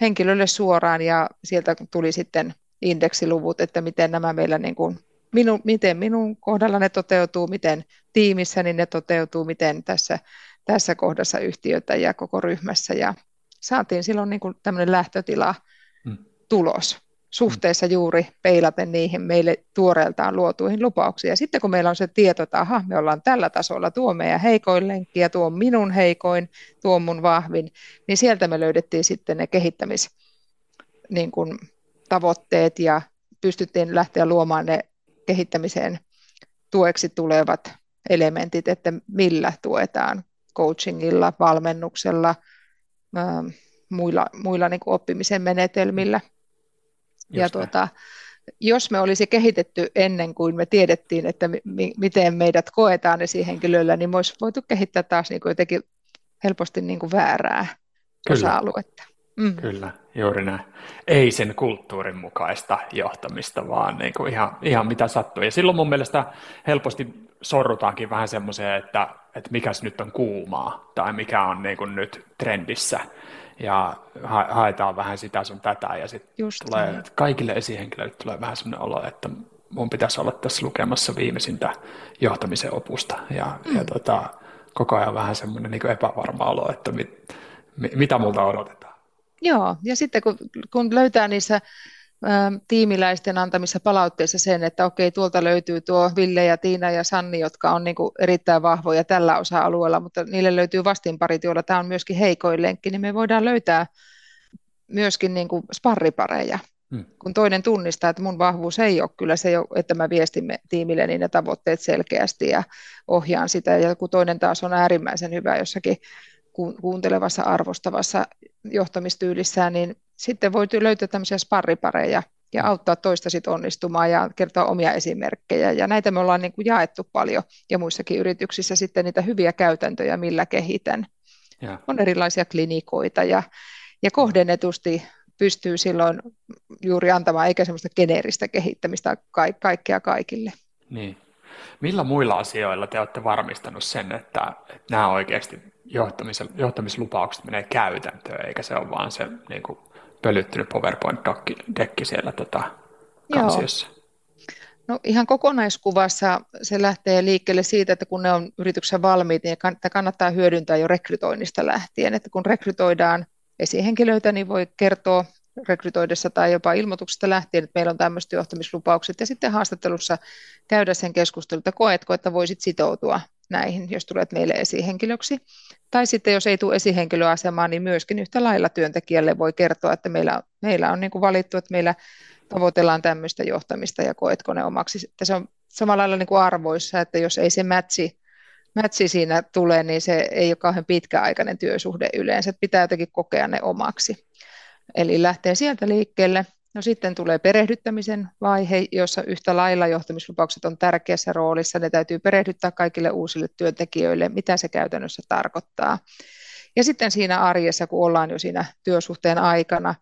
henkilölle suoraan ja sieltä tuli sitten indeksiluvut, että miten nämä meillä niin kuin, minu, miten minun kohdalla ne toteutuu, miten tiimissä niin ne toteutuu, miten tässä, tässä kohdassa yhtiötä ja koko ryhmässä ja saatiin silloin niin kuin tämmöinen lähtötila mm. tulos suhteessa juuri peilaten niihin meille tuoreeltaan luotuihin lupauksiin. Ja sitten kun meillä on se tieto, että aha, me ollaan tällä tasolla, tuo meidän heikoin lenkki ja tuo minun heikoin, tuo mun vahvin, niin sieltä me löydettiin sitten ne kehittämis niin kuin, tavoitteet ja pystyttiin lähteä luomaan ne kehittämiseen tueksi tulevat elementit, että millä tuetaan coachingilla, valmennuksella, muilla, muilla niin kuin oppimisen menetelmillä – ja tuota, jos me olisi kehitetty ennen kuin me tiedettiin, että mi- miten meidät koetaan esihenkilöillä, niin me olisi voitu kehittää taas niin kuin jotenkin helposti niin kuin väärää Kyllä. osa-aluetta. Mm. Kyllä, juuri näin. Ei sen kulttuurin mukaista johtamista, vaan niin kuin ihan, ihan mitä sattuu. Ja silloin mun mielestä helposti sorrutaankin vähän semmoiseen, että, että mikäs nyt on kuumaa tai mikä on niin kuin nyt trendissä ja ha- haetaan vähän sitä sun tätä ja sitten tulee niin. kaikille esihenkilöille tulee vähän sellainen olo, että mun pitäisi olla tässä lukemassa viimeisintä johtamisen opusta ja, mm. ja tota, koko ajan vähän semmoinen niin epävarma olo, että mit, mit, mitä multa odotetaan. Joo, ja sitten kun, kun löytää niissä tiimiläisten antamissa palautteissa sen, että okei, tuolta löytyy tuo Ville ja Tiina ja Sanni, jotka on niin kuin erittäin vahvoja tällä osa-alueella, mutta niille löytyy vastinparit, joilla tämä on myöskin heikoin lenkki, niin me voidaan löytää myöskin niin kuin sparripareja, hmm. kun toinen tunnistaa, että mun vahvuus ei ole kyllä se, että mä viestin tiimille niin ne tavoitteet selkeästi ja ohjaan sitä, ja kun toinen taas on äärimmäisen hyvä jossakin kuuntelevassa, arvostavassa johtamistyylissään, niin sitten voi löytää tämmöisiä sparripareja ja auttaa toista sit onnistumaan ja kertoa omia esimerkkejä. Ja näitä me ollaan niin kuin jaettu paljon ja muissakin yrityksissä sitten niitä hyviä käytäntöjä, millä kehitän. Ja. On erilaisia klinikoita ja, ja kohdennetusti pystyy silloin juuri antamaan, eikä semmoista geneeristä kehittämistä ka- kaikkea kaikille. Niin. Millä muilla asioilla te olette varmistanut sen, että, että nämä oikeasti johtamis, johtamislupaukset menee käytäntöön, eikä se ole vaan se niin kuin, pölyttynyt PowerPoint-dekki siellä tota, kansiossa? Joo. No ihan kokonaiskuvassa se lähtee liikkeelle siitä, että kun ne on yrityksen valmiit, niin kannattaa hyödyntää jo rekrytoinnista lähtien. Että kun rekrytoidaan esihenkilöitä, niin voi kertoa rekrytoidessa tai jopa ilmoituksesta lähtien, että meillä on tämmöiset johtamislupaukset ja sitten haastattelussa käydä sen keskustelun, että koetko, että voisit sitoutua näihin, jos tulet meille esihenkilöksi. Tai sitten jos ei tule esihenkilöasemaan, niin myöskin yhtä lailla työntekijälle voi kertoa, että meillä, meillä on niin kuin valittu, että meillä tavoitellaan tämmöistä johtamista ja koetko ne omaksi. Sitten se on samalla lailla niin kuin arvoissa, että jos ei se mätsi, mätsi siinä tule, niin se ei ole kauhean pitkäaikainen työsuhde yleensä. Että pitää jotenkin kokea ne omaksi. Eli lähtee sieltä liikkeelle. No sitten tulee perehdyttämisen vaihe, jossa yhtä lailla johtamislupaukset on tärkeässä roolissa. Ne täytyy perehdyttää kaikille uusille työntekijöille, mitä se käytännössä tarkoittaa. Ja sitten siinä arjessa, kun ollaan jo siinä työsuhteen aikana,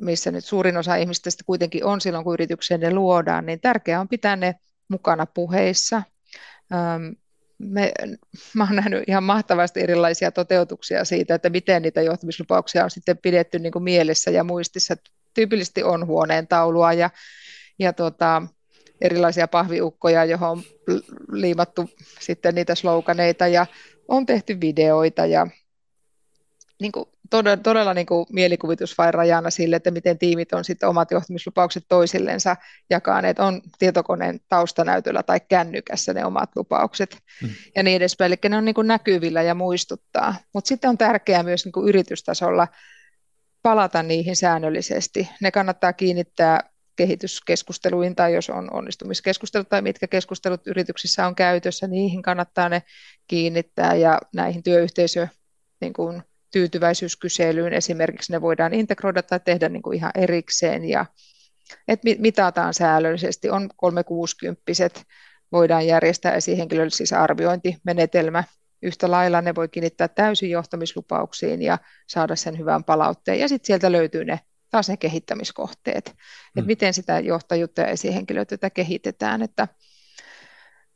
missä nyt suurin osa ihmistä kuitenkin on silloin, kun yritykseen ne luodaan, niin tärkeää on pitää ne mukana puheissa. Me, mä olen nähnyt ihan mahtavasti erilaisia toteutuksia siitä, että miten niitä johtamislupauksia on sitten pidetty niin kuin mielessä ja muistissa tyypillisesti on huoneen taulua ja, ja tota, erilaisia pahviukkoja, johon on liimattu sitten niitä sloganeita ja on tehty videoita ja niin kuin, todella, todella niin kuin mielikuvitus vai rajana sille, että miten tiimit on sitten omat johtamislupaukset toisillensa jakaneet, on tietokoneen taustanäytöllä tai kännykässä ne omat lupaukset hmm. ja niin edespäin. Eli ne on niin kuin näkyvillä ja muistuttaa. Mutta sitten on tärkeää myös niin kuin yritystasolla palata niihin säännöllisesti. Ne kannattaa kiinnittää kehityskeskusteluihin tai jos on onnistumiskeskustelut tai mitkä keskustelut yrityksissä on käytössä, niihin kannattaa ne kiinnittää ja näihin työyhteisö niin kuin tyytyväisyyskyselyyn esimerkiksi ne voidaan integroida tai tehdä niin kuin ihan erikseen ja että mitataan säännöllisesti. On 360 voidaan järjestää esihenkilölle siis arviointimenetelmä, yhtä lailla ne voi kiinnittää täysin johtamislupauksiin ja saada sen hyvän palautteen. Ja sitten sieltä löytyy ne taas ne kehittämiskohteet, mm. että miten sitä johtajuutta ja esihenkilöitä kehitetään. Että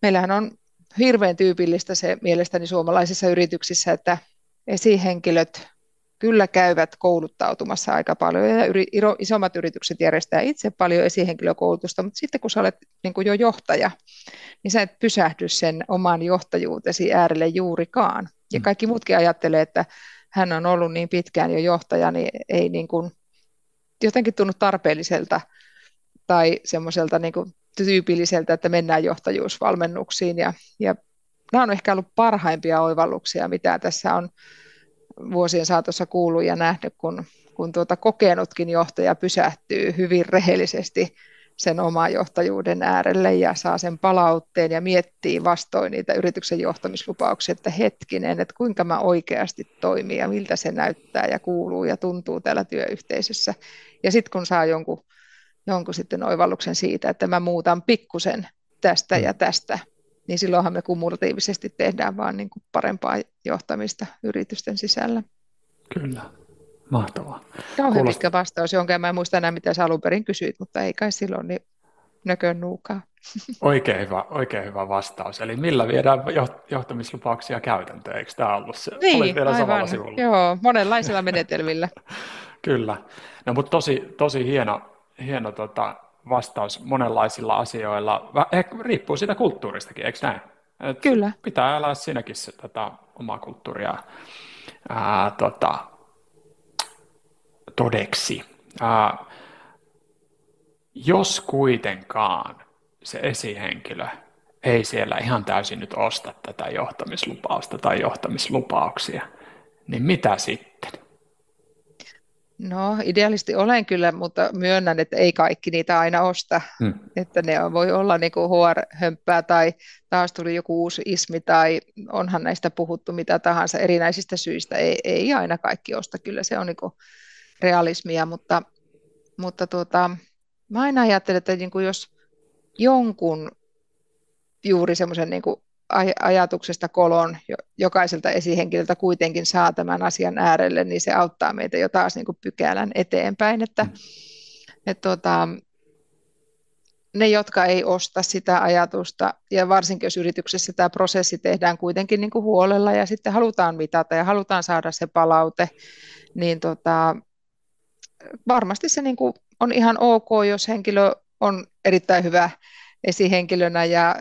meillähän on hirveän tyypillistä se mielestäni suomalaisissa yrityksissä, että esihenkilöt kyllä käyvät kouluttautumassa aika paljon ja isommat yritykset järjestää itse paljon esihenkilökoulutusta, mutta sitten kun sä olet niin kuin jo johtaja, niin sä et pysähdy sen oman johtajuutesi äärelle juurikaan. Ja mm. kaikki muutkin ajattelee, että hän on ollut niin pitkään jo johtaja, niin ei niin kuin, jotenkin tunnu tarpeelliselta tai semmoiselta niin kuin tyypilliseltä, että mennään johtajuusvalmennuksiin. Ja, ja nämä on ehkä ollut parhaimpia oivalluksia, mitä tässä on vuosien saatossa kuullut ja nähnyt, kun, kun tuota kokenutkin johtaja pysähtyy hyvin rehellisesti sen oman johtajuuden äärelle ja saa sen palautteen ja miettii vastoin niitä yrityksen johtamislupauksia, että hetkinen, että kuinka mä oikeasti toimin ja miltä se näyttää ja kuuluu ja tuntuu täällä työyhteisössä. Ja sitten kun saa jonkun, jonkun sitten oivalluksen siitä, että mä muutan pikkusen tästä ja tästä, niin silloinhan me kumulatiivisesti tehdään vaan niin kuin parempaa johtamista yritysten sisällä. Kyllä, mahtavaa. Kauhean Kuulost... pitkä vastaus, jonka mä en muista enää, mitä sä alun perin kysyit, mutta ei kai silloin niin nökön nuukaa. Oikein hyvä, oikein hyvä vastaus. Eli millä viedään johtamislupauksia käytäntöön, eikö tämä ollut se? Niin, vielä aivan. Sivulla. Joo, monenlaisilla menetelmillä. Kyllä. No, mutta tosi, tosi hieno, hieno tota, vastaus monenlaisilla asioilla. Ehkä riippuu siitä kulttuuristakin, eikö näin? Et Kyllä. Pitää elää siinäkin se, tota, omaa kulttuuria ää, tota, todeksi. Ää, jos kuitenkaan se esihenkilö ei siellä ihan täysin nyt osta tätä johtamislupausta tai johtamislupauksia, niin mitä sitten? No idealisti olen kyllä, mutta myönnän, että ei kaikki niitä aina osta. Hmm. Että ne voi olla niin kuin HR-hömppää tai taas tuli joku uusi ismi tai onhan näistä puhuttu mitä tahansa erinäisistä syistä. Ei, ei aina kaikki osta, kyllä se on niin kuin realismia, mutta, mutta tuota, mä aina ajattelen, että niin kuin jos jonkun juuri semmoisen niin ajatuksesta kolon jokaiselta esihenkilöltä kuitenkin saa tämän asian äärelle, niin se auttaa meitä jo taas niin kuin pykälän eteenpäin, että mm. et tuota, ne, jotka ei osta sitä ajatusta, ja varsinkin jos yrityksessä tämä prosessi tehdään kuitenkin niin kuin huolella ja sitten halutaan mitata ja halutaan saada se palaute, niin tota, varmasti se niin kuin on ihan ok, jos henkilö on erittäin hyvä esihenkilönä ja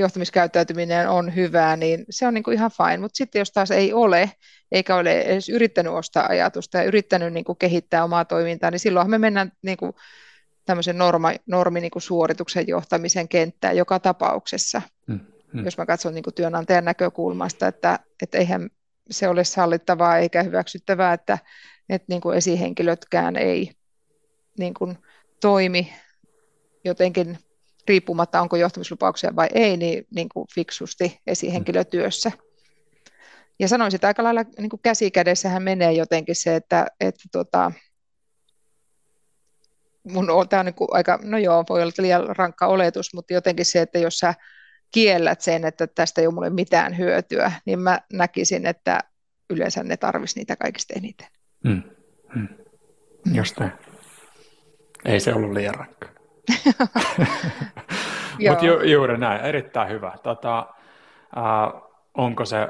johtamiskäyttäytyminen on hyvää, niin se on niin kuin ihan fine. Mutta sitten jos taas ei ole, eikä ole edes yrittänyt ostaa ajatusta ja yrittänyt niin kuin kehittää omaa toimintaa, niin silloinhan me mennään niin kuin tämmöisen norma, normi niin kuin suorituksen johtamisen kenttään joka tapauksessa. Hmm. Hmm. Jos mä katson niin kuin työnantajan näkökulmasta, että, että eihän se ole sallittavaa eikä hyväksyttävää, että, että niin kuin esihenkilötkään ei niin kuin toimi jotenkin riippumatta onko johtamislupauksia vai ei, niin, niin kuin fiksusti esihenkilötyössä. Ja sanoisin, että aika lailla niin kuin käsikädessähän menee jotenkin se, että, että tota, mun on, tämä on niin kuin aika, no joo, voi olla liian rankka oletus, mutta jotenkin se, että jos sä kiellät sen, että tästä ei ole mulle mitään hyötyä, niin mä näkisin, että yleensä ne tarvisi niitä kaikista eniten. Hmm. Hmm. Just näin. Ei se ollut liian rankka. Mutta ju, juuri näin, erittäin hyvä. Tota, äh, onko, se,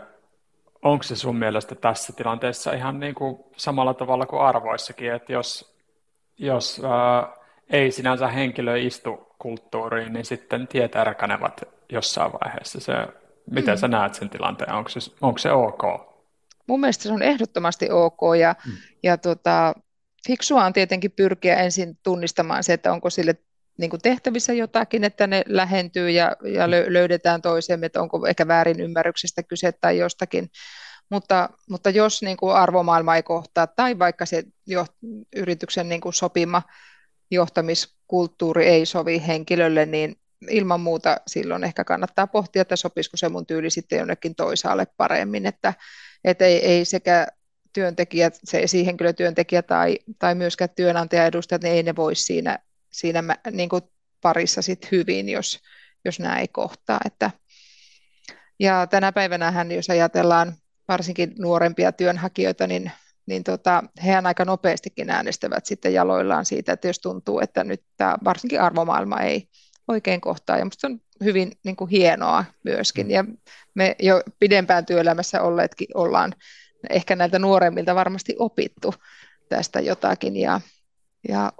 onko se sun mielestä tässä tilanteessa ihan niin kuin samalla tavalla kuin arvoissakin, että jos, jos äh, ei sinänsä henkilö istu kulttuuriin, niin sitten tiet ärkänevat jossain vaiheessa. Se, miten mm. sä näet sen tilanteen? Onko se, onko se ok? Mun mielestä se on ehdottomasti ok ja, mm. ja tota, fiksua on tietenkin pyrkiä ensin tunnistamaan se, että onko sille niin kuin tehtävissä jotakin, että ne lähentyy ja, ja löydetään toisemme, että onko ehkä väärin ymmärryksestä kyse tai jostakin. Mutta, mutta jos niin kuin arvomaailma ei kohtaa tai vaikka se jo, yrityksen niin kuin sopima johtamiskulttuuri ei sovi henkilölle, niin ilman muuta silloin ehkä kannattaa pohtia, että sopisiko se mun tyyli sitten jonnekin toisaalle paremmin, että, että ei, ei sekä työntekijät, se esihenkilötyöntekijä tai, tai myöskään työnantajaedustajat, niin ei ne voi siinä siinä mä, niin kuin parissa sit hyvin, jos, jos nämä ei kohtaa. Että, ja tänä päivänä, jos ajatellaan varsinkin nuorempia työnhakijoita, niin, niin tota, hehän aika nopeastikin äänestävät sitten jaloillaan siitä, että jos tuntuu, että nyt tämä varsinkin arvomaailma ei oikein kohtaa. Ja minusta on hyvin niin kuin hienoa myöskin. Ja me jo pidempään työelämässä olleetkin ollaan ehkä näiltä nuoremmilta varmasti opittu tästä jotakin. Ja, ja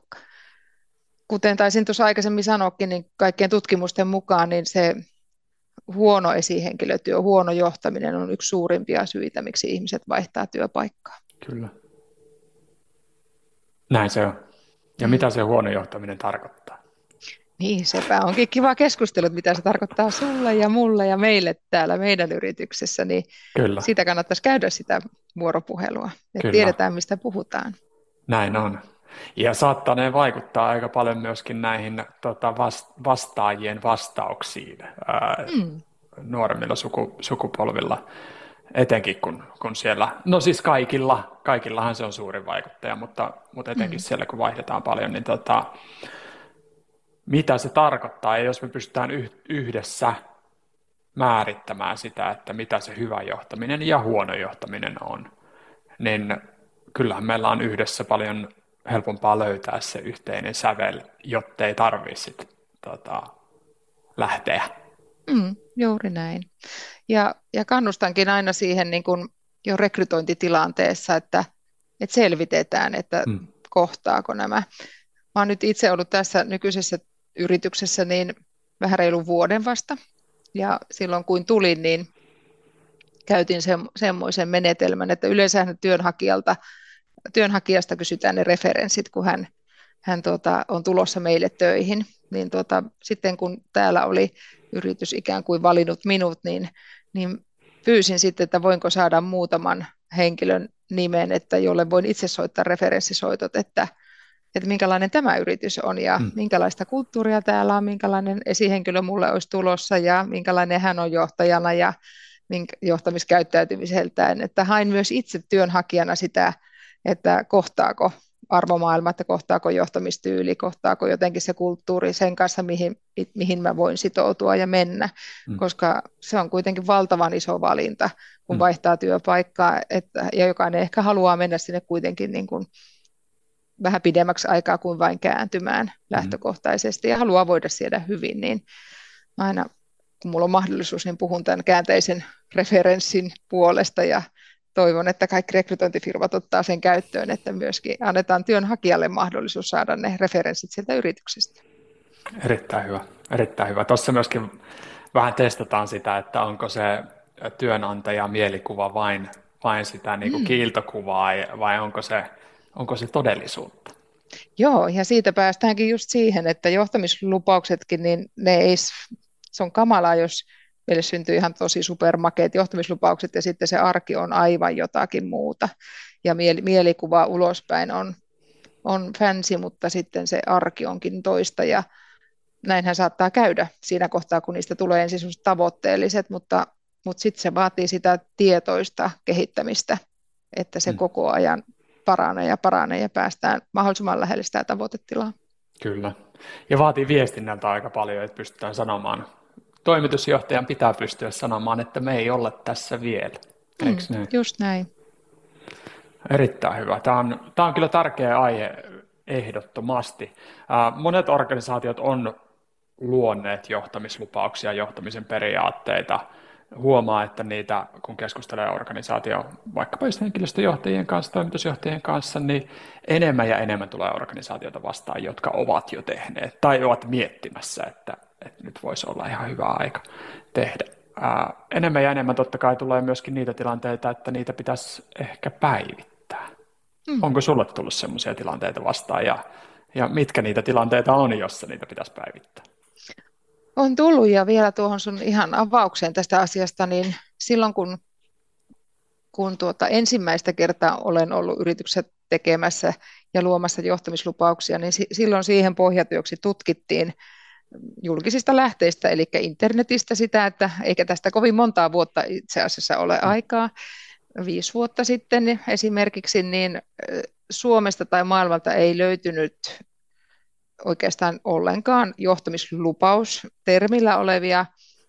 kuten taisin tuossa aikaisemmin sanoakin, niin kaikkien tutkimusten mukaan niin se huono esihenkilötyö, huono johtaminen on yksi suurimpia syitä, miksi ihmiset vaihtaa työpaikkaa. Kyllä. Näin se on. Ja mitä se huono johtaminen tarkoittaa? Niin, sepä onkin kiva keskustelu, mitä se tarkoittaa sulle ja mulle ja meille täällä meidän yrityksessä, niin Kyllä. siitä kannattaisi käydä sitä vuoropuhelua, että Kyllä. tiedetään, mistä puhutaan. Näin on. Ja saattaa ne vaikuttaa aika paljon myöskin näihin tota, vastaajien vastauksiin ää, mm. nuoremmilla suku, sukupolvilla, etenkin kun, kun siellä, no siis kaikilla, kaikillahan se on suuri vaikuttaja, mutta, mutta etenkin mm. siellä kun vaihdetaan paljon, niin tota, mitä se tarkoittaa, ja jos me pystytään yhdessä määrittämään sitä, että mitä se hyvä johtaminen ja huono johtaminen on, niin kyllähän meillä on yhdessä paljon helpompaa löytää se yhteinen sävel, jotta ei tarvitse tota, lähteä. Mm, juuri näin. Ja, ja kannustankin aina siihen niin kun jo rekrytointitilanteessa, että, että selvitetään, että mm. kohtaako nämä. Mä oon nyt itse ollut tässä nykyisessä yrityksessä niin vähän reilun vuoden vasta. Ja silloin kun tulin, niin käytin se, semmoisen menetelmän, että yleensä työnhakijalta työnhakijasta kysytään ne referenssit, kun hän hän tuota, on tulossa meille töihin. Niin tuota, sitten kun täällä oli yritys ikään kuin valinnut minut, niin, niin pyysin sitten, että voinko saada muutaman henkilön nimen, että jolle voin itse soittaa referenssisoitot, että, että minkälainen tämä yritys on ja hmm. minkälaista kulttuuria täällä on, minkälainen esihenkilö mulle olisi tulossa ja minkälainen hän on johtajana ja johtamiskäyttäytymiseltään. Että hain myös itse työnhakijana sitä, että kohtaako arvomaailma, että kohtaako johtamistyyli, kohtaako jotenkin se kulttuuri sen kanssa, mihin, mihin mä voin sitoutua ja mennä, mm. koska se on kuitenkin valtavan iso valinta, kun mm. vaihtaa työpaikkaa, että, ja jokainen ehkä haluaa mennä sinne kuitenkin niin kuin vähän pidemmäksi aikaa kuin vain kääntymään mm. lähtökohtaisesti ja haluaa voida siellä hyvin, niin aina kun mulla on mahdollisuus, niin puhun tämän käänteisen referenssin puolesta ja toivon, että kaikki rekrytointifirmat ottaa sen käyttöön, että myöskin annetaan työnhakijalle mahdollisuus saada ne referenssit sieltä yrityksestä. Erittäin hyvä, erittäin hyvä. Tuossa myöskin vähän testataan sitä, että onko se työnantaja mielikuva vain, vain sitä niin kuin mm. kiiltokuvaa vai onko se, onko se todellisuutta. Joo, ja siitä päästäänkin just siihen, että johtamislupauksetkin, niin ne ei, se on kamalaa, jos meille syntyy ihan tosi supermakeet johtamislupaukset ja sitten se arki on aivan jotakin muuta. Ja mielikuva ulospäin on, on fancy, mutta sitten se arki onkin toista ja näinhän saattaa käydä siinä kohtaa, kun niistä tulee ensin tavoitteelliset, mutta, mutta sitten se vaatii sitä tietoista kehittämistä, että se mm. koko ajan paranee ja paranee ja päästään mahdollisimman lähelle sitä tavoitetilaa. Kyllä. Ja vaatii viestinnältä aika paljon, että pystytään sanomaan toimitusjohtajan pitää pystyä sanomaan, että me ei olla tässä vielä. Mm, näin? Just näin. Erittäin hyvä. Tämä on, tämä on kyllä tärkeä aihe ehdottomasti. Monet organisaatiot on luonneet johtamislupauksia, johtamisen periaatteita. Huomaa, että niitä, kun keskustelee organisaatio vaikkapa henkilöstöjohtajien kanssa, toimitusjohtajien kanssa, niin enemmän ja enemmän tulee organisaatioita vastaan, jotka ovat jo tehneet tai ovat miettimässä, että että nyt voisi olla ihan hyvä aika tehdä. Ää, enemmän ja enemmän totta kai tulee myöskin niitä tilanteita, että niitä pitäisi ehkä päivittää. Mm. Onko sulle tullut sellaisia tilanteita vastaan ja, ja mitkä niitä tilanteita on, jossa niitä pitäisi päivittää? On tullut ja vielä tuohon sun ihan avaukseen tästä asiasta, niin silloin kun, kun tuota ensimmäistä kertaa olen ollut yritykset tekemässä ja luomassa johtamislupauksia, niin silloin siihen pohjatyöksi tutkittiin julkisista lähteistä, eli internetistä sitä, että eikä tästä kovin montaa vuotta itse asiassa ole mm. aikaa. Viisi vuotta sitten esimerkiksi, niin Suomesta tai maailmalta ei löytynyt oikeastaan ollenkaan johtamislupaus termillä olevia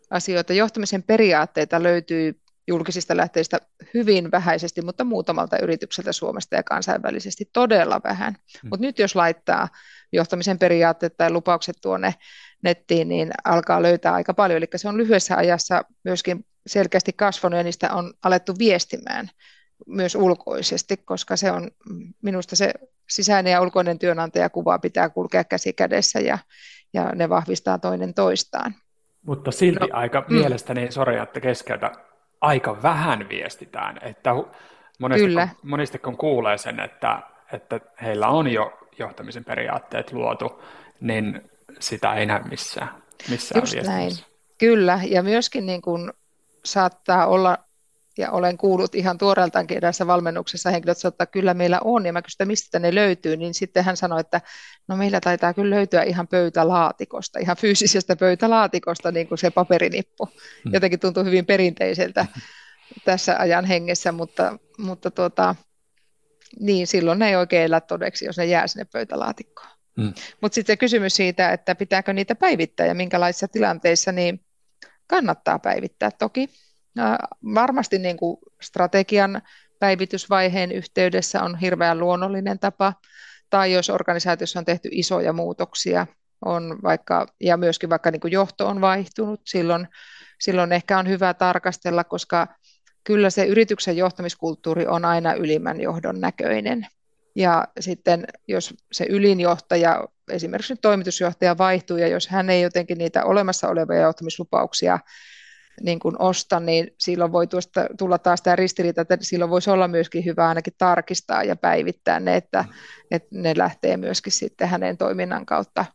asioita. Johtamisen periaatteita löytyy julkisista lähteistä hyvin vähäisesti, mutta muutamalta yritykseltä Suomesta ja kansainvälisesti todella vähän. Mm. Mutta nyt jos laittaa johtamisen periaatteet tai lupaukset tuonne nettiin, niin alkaa löytää aika paljon. Eli se on lyhyessä ajassa myöskin selkeästi kasvanut ja niistä on alettu viestimään myös ulkoisesti, koska se on minusta se sisäinen ja ulkoinen työnantajakuva pitää kulkea käsi kädessä ja, ja ne vahvistaa toinen toistaan. Mutta silti no, aika mm. mielestäni, sori että keskeytä, aika vähän viestitään, että monesti, Kyllä. Kun, monesti kun kuulee sen, että, että heillä on jo johtamisen periaatteet luotu, niin sitä ei näy missään, missään Just näin. Kyllä, ja myöskin niin kuin saattaa olla, ja olen kuullut ihan tuoreeltaankin edessä valmennuksessa henkilöt sanoo, että kyllä meillä on, ja mä kysyn, mistä ne löytyy, niin sitten hän sanoi, että no meillä taitaa kyllä löytyä ihan pöytälaatikosta, ihan fyysisestä pöytälaatikosta, niin kuin se paperinippu. Hmm. Jotenkin tuntuu hyvin perinteiseltä tässä ajan hengessä, mutta, mutta tuota, niin silloin ne ei oikein elä todeksi, jos ne jää sinne pöytälaatikkoon. Mm. Mutta sitten se kysymys siitä, että pitääkö niitä päivittää ja minkälaisissa tilanteissa, niin kannattaa päivittää toki. Varmasti niin kuin strategian päivitysvaiheen yhteydessä on hirveän luonnollinen tapa, tai jos organisaatiossa on tehty isoja muutoksia, on vaikka, ja myöskin vaikka niin kuin johto on vaihtunut, silloin, silloin ehkä on hyvä tarkastella, koska kyllä se yrityksen johtamiskulttuuri on aina ylimmän johdon näköinen. Ja sitten jos se ylinjohtaja, esimerkiksi toimitusjohtaja vaihtuu, ja jos hän ei jotenkin niitä olemassa olevia johtamislupauksia niin kuin osta, niin silloin voi tuosta tulla taas tämä ristiriita, että silloin voisi olla myöskin hyvä ainakin tarkistaa ja päivittää ne, että, että ne lähtee myöskin sitten hänen toiminnan kautta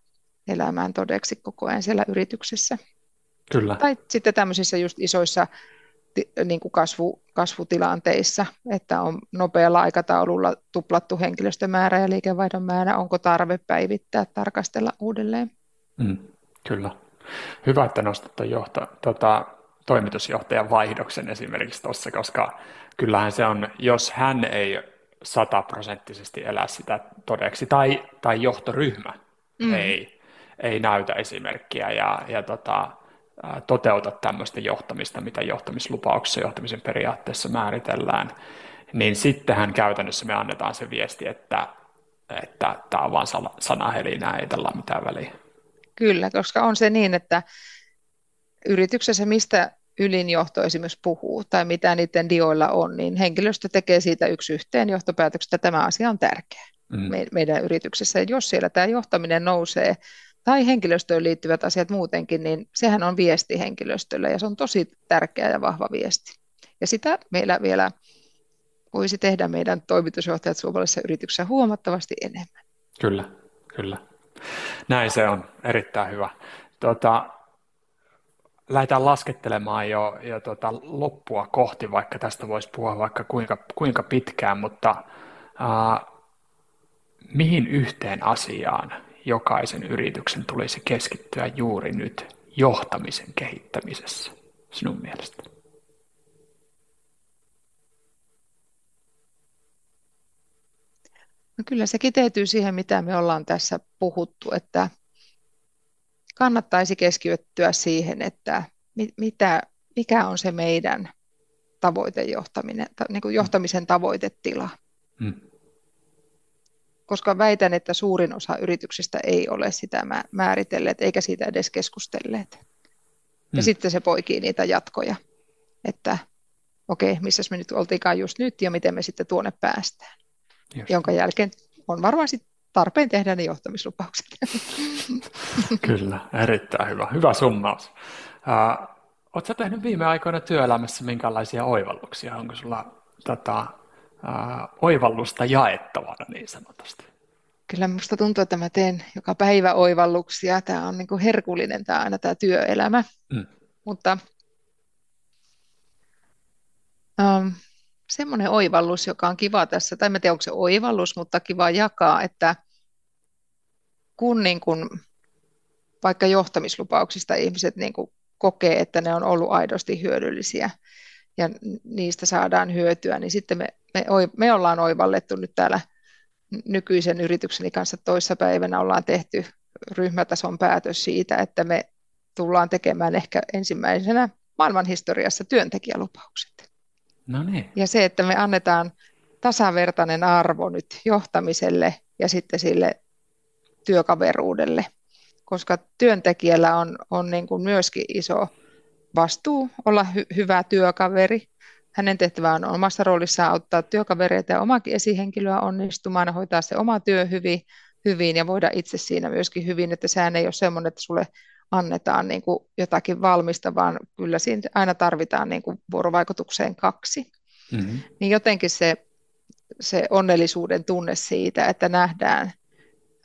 elämään todeksi koko ajan siellä yrityksessä. Kyllä. Tai sitten tämmöisissä just isoissa niin kuin kasvu, kasvutilanteissa, että on nopealla aikataululla tuplattu henkilöstömäärä ja liikevaihdon määrä, onko tarve päivittää, tarkastella uudelleen. Mm, kyllä. Hyvä, että nostat tuon johto, tota, toimitusjohtajan vaihdoksen esimerkiksi tuossa, koska kyllähän se on, jos hän ei sataprosenttisesti elä sitä todeksi, tai, tai johtoryhmä mm. ei, ei näytä esimerkkiä ja, ja tota, toteuta tämmöistä johtamista, mitä johtamislupauksessa johtamisen periaatteessa määritellään, niin sittenhän käytännössä me annetaan se viesti, että, että tämä on vain sanahelinää, ei tällä mitään väliä. Kyllä, koska on se niin, että yrityksessä mistä ylinjohto esimerkiksi puhuu tai mitä niiden dioilla on, niin henkilöstö tekee siitä yksi yhteen johtopäätöksestä, että tämä asia on tärkeä mm. meidän yrityksessä. Ja jos siellä tämä johtaminen nousee tai henkilöstöön liittyvät asiat muutenkin, niin sehän on viesti henkilöstölle ja se on tosi tärkeä ja vahva viesti. Ja sitä meillä vielä voisi tehdä meidän toimitusjohtajat suomalaisessa yrityksessä huomattavasti enemmän. Kyllä, kyllä. Näin se on, erittäin hyvä. Tota, lähdetään laskettelemaan jo, jo tota loppua kohti, vaikka tästä voisi puhua vaikka kuinka, kuinka pitkään, mutta uh, mihin yhteen asiaan jokaisen yrityksen tulisi keskittyä juuri nyt johtamisen kehittämisessä sinun mielestä? No kyllä se kiteytyy siihen, mitä me ollaan tässä puhuttu, että kannattaisi keskittyä siihen, että mitä, mikä on se meidän tavoitejohtaminen, niin kuin johtamisen tavoitetila. Hmm. Koska väitän, että suurin osa yrityksistä ei ole sitä määritelleet eikä siitä edes keskustelleet. Ja hmm. sitten se poikii niitä jatkoja, että okei, okay, missä me nyt oltiinkaan just nyt ja miten me sitten tuonne päästään. Just. Jonka jälkeen on varmasti tarpeen tehdä ne johtamislupaukset. Kyllä, erittäin hyvä. Hyvä summaus. Uh, Oletko tehnyt viime aikoina työelämässä minkälaisia oivalluksia? Onko sulla tota, uh, oivallusta jaettavana niin sanotusti? Kyllä minusta tuntuu, että mä teen joka päivä oivalluksia. Tämä on niin kuin herkullinen tämä aina tämä työelämä. Mm. Mutta um, semmoinen oivallus, joka on kiva tässä, tai en tiedä onko se oivallus, mutta kiva jakaa, että kun niin kuin, vaikka johtamislupauksista ihmiset niin kokee, että ne on ollut aidosti hyödyllisiä ja niistä saadaan hyötyä, niin sitten me, me, me ollaan oivallettu nyt täällä nykyisen yritykseni kanssa toissa päivänä ollaan tehty ryhmätason päätös siitä, että me tullaan tekemään ehkä ensimmäisenä maailmanhistoriassa työntekijälupaukset. No niin. Ja se, että me annetaan tasavertainen arvo nyt johtamiselle ja sitten sille työkaveruudelle, koska työntekijällä on, on niin kuin myöskin iso vastuu olla hy- hyvä työkaveri. Hänen tehtävään on omassa roolissaan auttaa työkavereita ja omakin esihenkilöä onnistumaan, hoitaa se oma työ hyvin, hyvin ja voida itse siinä myöskin hyvin, että sehän ei ole semmoinen, että sulle annetaan niin kuin jotakin valmista, vaan kyllä siinä aina tarvitaan niin kuin vuorovaikutukseen kaksi. Mm-hmm. Niin jotenkin se, se onnellisuuden tunne siitä, että nähdään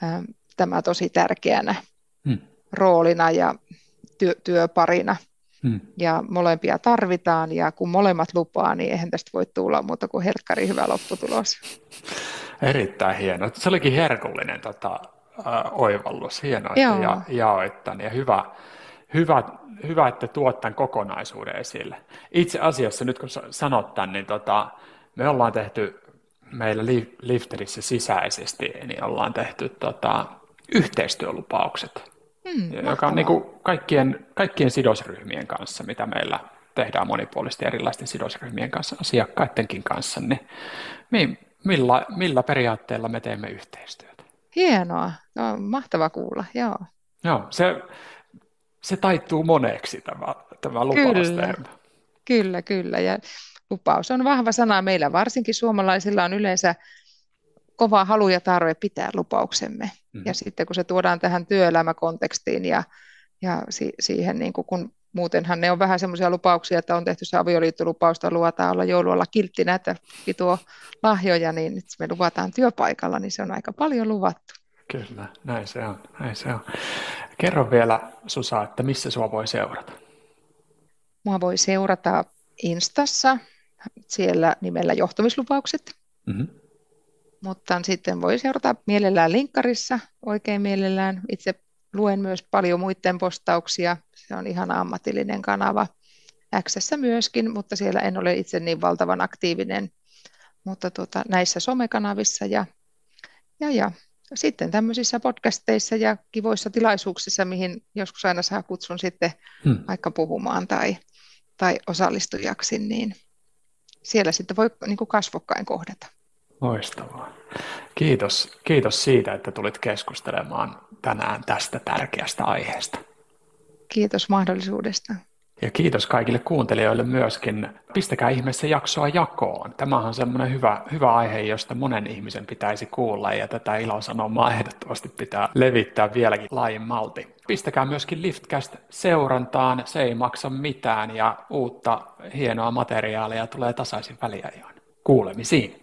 ä, tämä tosi tärkeänä mm. roolina ja työ, työparina. Mm. Ja molempia tarvitaan ja kun molemmat lupaa, niin eihän tästä voi tulla muuta kuin herkkari hyvä lopputulos. Erittäin hieno. Se olikin herkullinen tota, äh, oivallus. Hienoa, että ja, jaoit tämän ja hyvä, hyvä, hyvä, että tuot tämän kokonaisuuden esille. Itse asiassa nyt kun sanot tämän, niin tota, me ollaan tehty meillä Lifterissä sisäisesti, niin ollaan tehty tota, yhteistyölupaukset, hmm, joka on niin kuin kaikkien, kaikkien sidosryhmien kanssa, mitä meillä tehdään monipuolisesti erilaisten sidosryhmien kanssa, asiakkaidenkin kanssa, niin millä, millä periaatteella me teemme yhteistyötä. Hienoa, no, mahtava kuulla, joo. Joo, se, se taittuu moneksi tämä, tämä Kyllä, kyllä, kyllä. Ja lupaus on vahva sana. Meillä varsinkin suomalaisilla on yleensä kova halu ja tarve pitää lupauksemme. Mm. Ja sitten kun se tuodaan tähän työelämäkontekstiin ja, ja si- siihen, niin kuin, kun muutenhan ne on vähän semmoisia lupauksia, että on tehty se avioliittolupausta, luvataan olla joulualla kilttinä, että pituo lahjoja, niin nyt me luvataan työpaikalla, niin se on aika paljon luvattu. Kyllä, näin se on. Näin se on. Kerro vielä Susa, että missä sua voi seurata? Mua voi seurata Instassa, siellä nimellä johtamislupaukset. Mm-hmm. Mutta sitten voi seurata mielellään linkkarissa, oikein mielellään. Itse luen myös paljon muiden postauksia. Se on ihan ammatillinen kanava. X myöskin, mutta siellä en ole itse niin valtavan aktiivinen. Mutta tuota, näissä somekanavissa ja, ja, ja sitten tämmöisissä podcasteissa ja kivoissa tilaisuuksissa, mihin joskus aina saa kutsun sitten hmm. vaikka puhumaan tai, tai osallistujaksi, niin siellä sitten voi niin kuin kasvokkain kohdata. Loistavaa. Kiitos, kiitos siitä, että tulit keskustelemaan tänään tästä tärkeästä aiheesta. Kiitos mahdollisuudesta. Ja kiitos kaikille kuuntelijoille myöskin. Pistäkää ihmeessä jaksoa jakoon. Tämä on semmoinen hyvä, hyvä aihe, josta monen ihmisen pitäisi kuulla ja tätä ilosanomaa ehdottomasti pitää levittää vieläkin laajemmalti. Pistäkää myöskin Liftcast seurantaan, se ei maksa mitään ja uutta hienoa materiaalia tulee tasaisin väliajoin. Kuulemisiin.